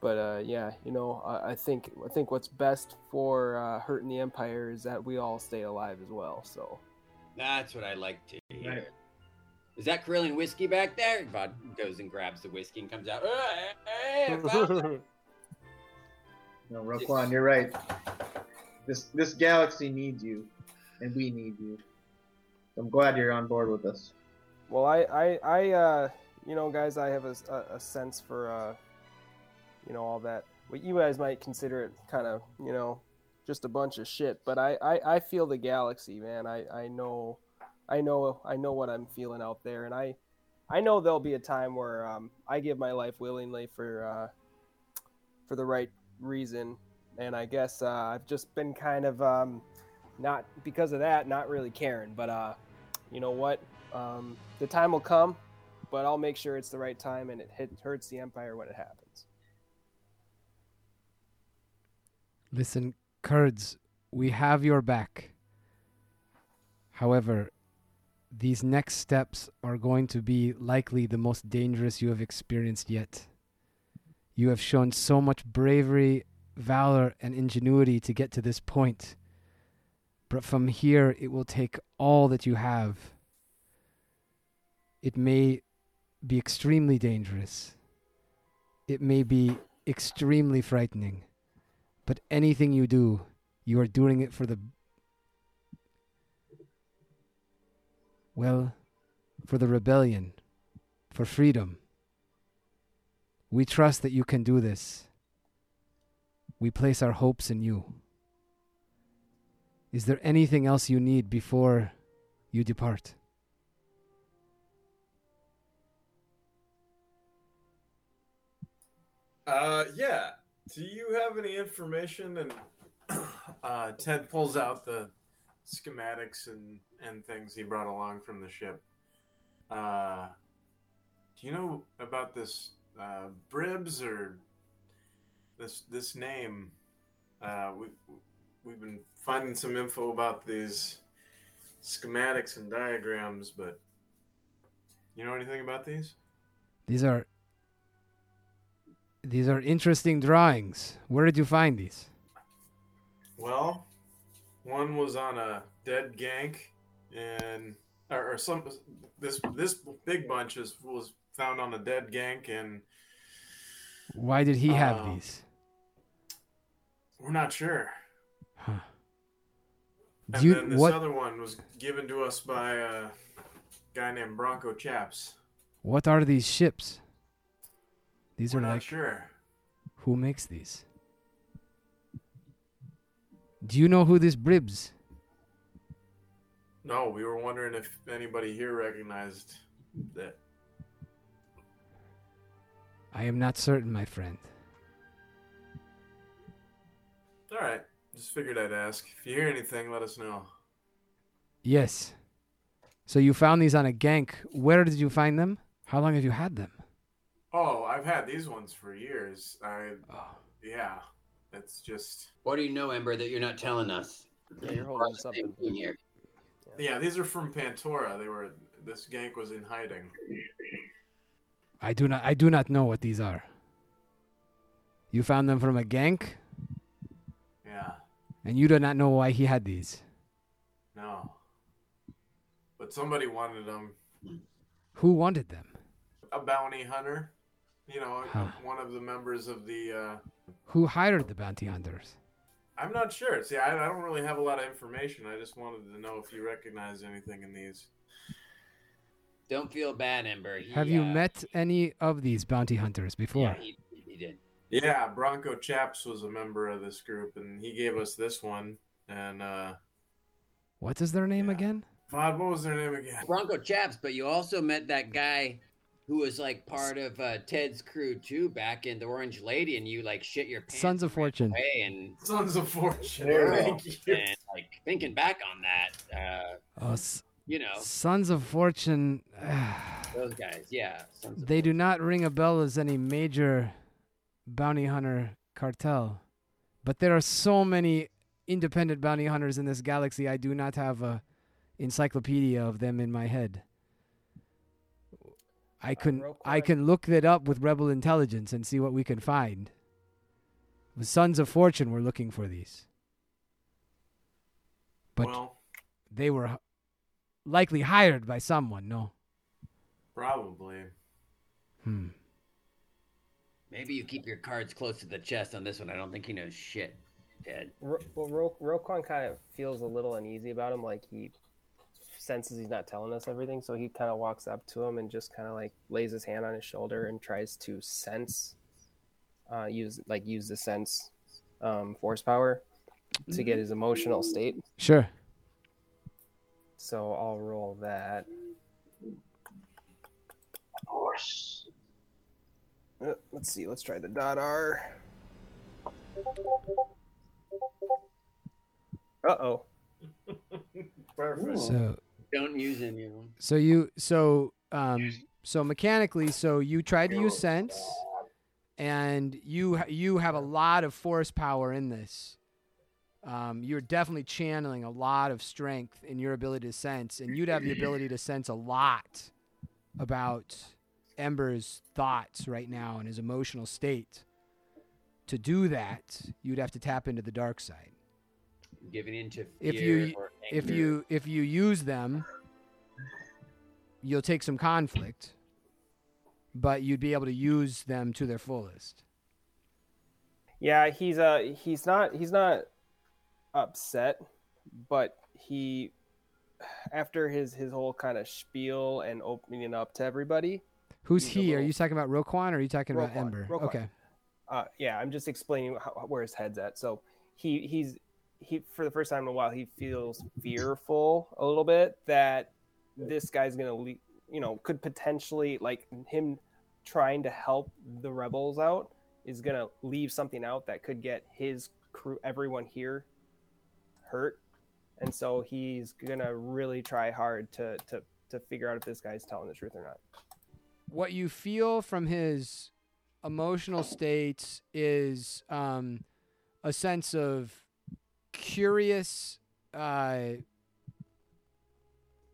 but uh, yeah, you know I, I think I think what's best for uh, hurting the Empire is that we all stay alive as well. So That's what I like to hear. Right. Is that Corellian whiskey back there? Bud goes and grabs the whiskey and comes out. "Oh, hey, hey, I found it." No, Roquan, you're right. This this galaxy needs you, and we need you. I'm glad you're on board with us. Well, I, I, I, uh, you know, guys, I have a, a, a sense for, uh, you know, all that. What you guys might consider it kind of, you know, just a bunch of shit. But I, I, I feel the galaxy, man. I, I know, I know, I know what I'm feeling out there, and I, I know there'll be a time where um, I give my life willingly for, uh, for the right reason. And I guess uh, I've just been kind of, um, not because of that, not really caring, but uh, you know what? Um, the time will come, but I'll make sure it's the right time and it hit, hurts the Empire when it happens. Listen, Kurds, we have your back. However, these next steps are going to be likely the most dangerous you have experienced yet. You have shown so much bravery, valor, and ingenuity to get to this point. But from here, it will take all that you have. It may be extremely dangerous. It may be extremely frightening. But anything you do, you are doing it for the. Well, for the rebellion, for freedom. We trust that you can do this. We place our hopes in you. Is there anything else you need before you depart? Uh, yeah. Do you have any information? And uh, Ted pulls out the schematics and and things he brought along from the ship. Uh, do you know about this uh, Bribs or this this name? Uh, we we've been finding some info about these schematics and diagrams, but you know anything about these? These are these are interesting drawings. Where did you find these? Well, one was on a dead gank, and or, or some this this big bunch is, was found on a dead gank, and Why did he have Uh, these? we're not sure. Huh. And you then this what other one was given to us by a guy named Bronco Chaps. what are these ships? These We're are not like sure. who makes these? Do you know who this Bribs? No, we were wondering if anybody here recognized that. I am not certain, my friend. All right, just figured I'd ask. If you hear anything, let us know. Yes. So you found these on a gank. Where did you find them? How long have you had them? Oh, I've had these ones for years. I Oh. yeah, it's just What do you know, Ember, that you're not telling us? Yeah, you're holding something. in here. yeah. These are from Pantora. They were this gank was in hiding. I do not I do not know what these are. You found them from a gank Yeah, and you do not know why he had these. no. But somebody wanted them. Who wanted them? a bounty hunter. You know, Huh. one of the members of the. Uh, Who hired the bounty hunters? I'm not sure. See, I, I don't really have a lot of information. I just wanted to know if you recognize anything in these. Don't feel bad, Ember. He, Have you uh, met any of these bounty hunters before? Yeah, he, he did. Yeah, Bronco Chaps was a member of this group, and he gave us this one. And uh, What is their name Yeah. again? Vod, what was their name again? Bronco Chaps, but you also met that guy who was like part of uh, Ted's crew too back in the Orange Lady, and you like shit your pants Sons of and Fortune. away and Sons of Fortune. There Thank you. and like thinking back on that, uh, Oh, you know Sons of Fortune. those guys. Yeah, Sons of they do not ring a bell as any major bounty hunter cartel. But there are so many independent bounty hunters in this galaxy. I do not have a encyclopedia of them in my head. I can real I can look that up with rebel intelligence and see what we can find. The Sons of Fortune were looking for these. But well, they were likely hired by someone, no? probably. Hmm. Maybe you keep your cards close to the chest on this one. I don't think he knows shit, Ted. Ro- well, Ro- Roquan kind of feels a little uneasy about him, like he senses he's not telling us everything, so he kind of walks up to him and just kind of like lays his hand on his shoulder and tries to sense, uh, use like use the sense um, force power to get his emotional state. Sure. So I'll roll that. Of course. Uh, let's see. Let's try the dot R. Uh oh. Perfect. So Don't use him, you know. So you so um so mechanically so you tried to use sense and you you have a lot of force power in this. Um, you're definitely channeling a lot of strength in your ability to sense and you'd have the ability to sense a lot about Ember's thoughts right now and his emotional state. To do that, you'd have to tap into the dark side. Giving into fear If you- or if you if you use them you'll take some conflict but you'd be able to use them to their fullest Yeah, he's uh he's not he's not upset, but he after his his whole kind of spiel and opening up to everybody. who's he are you talking about roquan or are you talking about ember Roquan. okay Uh, yeah, I'm just explaining how, where his head's at. So he he's he for the first time in a while he feels fearful a little bit that this guy's gonna le- you know could potentially like him trying to help the rebels out is gonna leave something out that could get his crew everyone here hurt. And so he's gonna really try hard to to to figure out if this guy's telling the truth or not. What you feel from his emotional states is um, a sense of curious uh,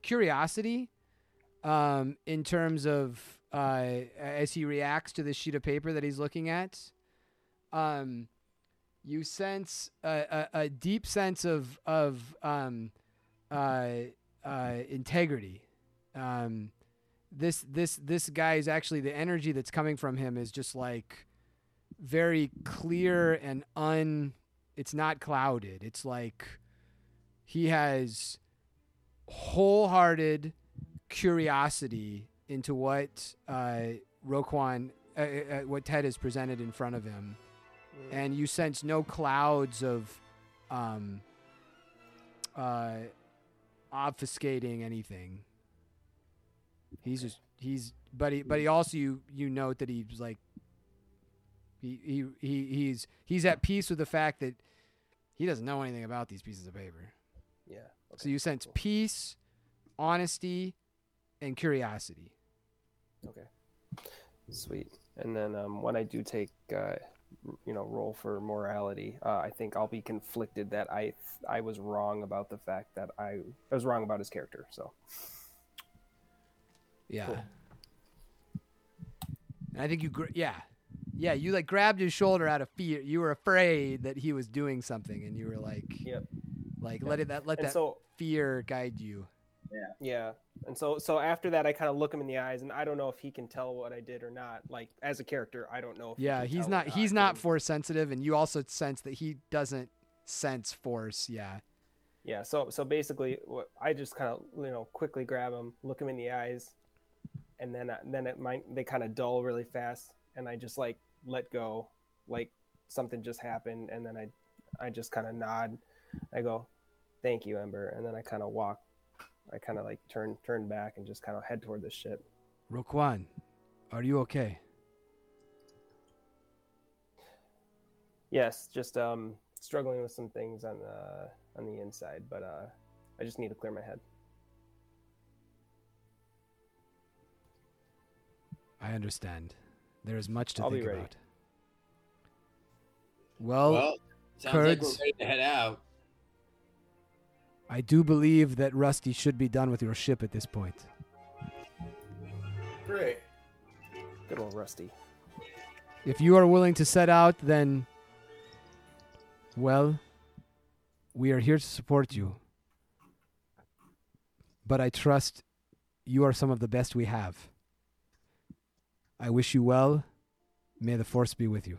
curiosity um, in terms of uh, as he reacts to the sheet of paper that he's looking at. Um, you sense a, a, a deep sense of of um, uh, uh, integrity. Um, this this this guy is actually the energy that's coming from him is just like very clear and un it's not clouded. It's like he has wholehearted curiosity into what uh Roquan uh, uh, what Ted has presented in front of him. And you sense no clouds of um uh obfuscating anything. He's just he's but he but he also you you note that he's like he he, he he's he's at peace with the fact that he doesn't know anything about these pieces of paper. yeah So you sense peace, honesty, and curiosity. Okay. Sweet. And then um, when I do take, uh, you know, roll for morality, uh, I think I'll be conflicted that I I was wrong about the fact that I, I was wrong about his character. So Yeah. Cool. And I think you yeah. Yeah, you like grabbed his shoulder out of fear. You were afraid that he was doing something and you were like Yep. like let it that let and that so fear guide you. Yeah. Yeah. And so so after that I kind of look him in the eyes and I don't know if he can tell what I did or not. Like as a character, I don't know if he Yeah, can he's not he's not force sensitive and you also sense that he doesn't sense force. Yeah. Yeah, so so basically what I just kind of you know quickly grab him, look him in the eyes and then uh, then it might they kind of dull really fast and I just like let go like something just happened and then I I just kind of nod. I go, "Thank you, Ember." And then I kind of walk I kind of like turn turn back and just kind of head toward the ship. Roquan, are you okay? Yes, just um struggling with some things on the on the inside, but uh I just need to clear my head. I understand. There is much to I'll think about. Well, Well, sounds like we're Kurds. ready to head out. I do believe that Rusty should be done with your ship at this point. Great. Good old Rusty. If you are willing to set out, then well, we are here to support you. But I trust you are some of the best we have. I wish you well. May the force be with you.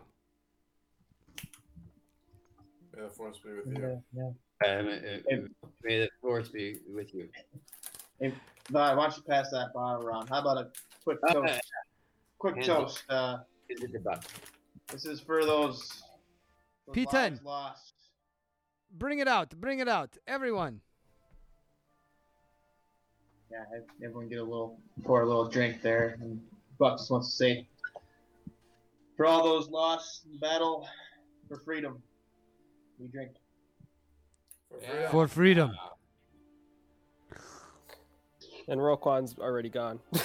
May the force be with you. Um, uh, uh, may the force be with you. Vi, why don't you pass that bottle around? How about a quick Uh, toast? quick toast. Uh, Is it the buck? this is for those. those P10. lives Lost. Bring it out. Bring it out. Everyone. Yeah, everyone get a little pour a little drink there. And Bucks wants to say, for all those lost in battle, for freedom, we drink. For freedom. For freedom. And Roquan's already gone.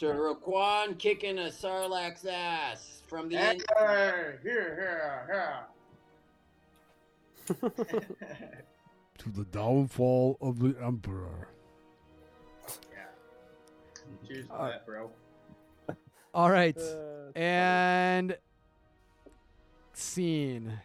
To Roquan kicking a Sarlacc's ass from the end. Hey, here, here, here. To the downfall of the Emperor. Cheers to Uh, that, bro. All right. Uh, And scene.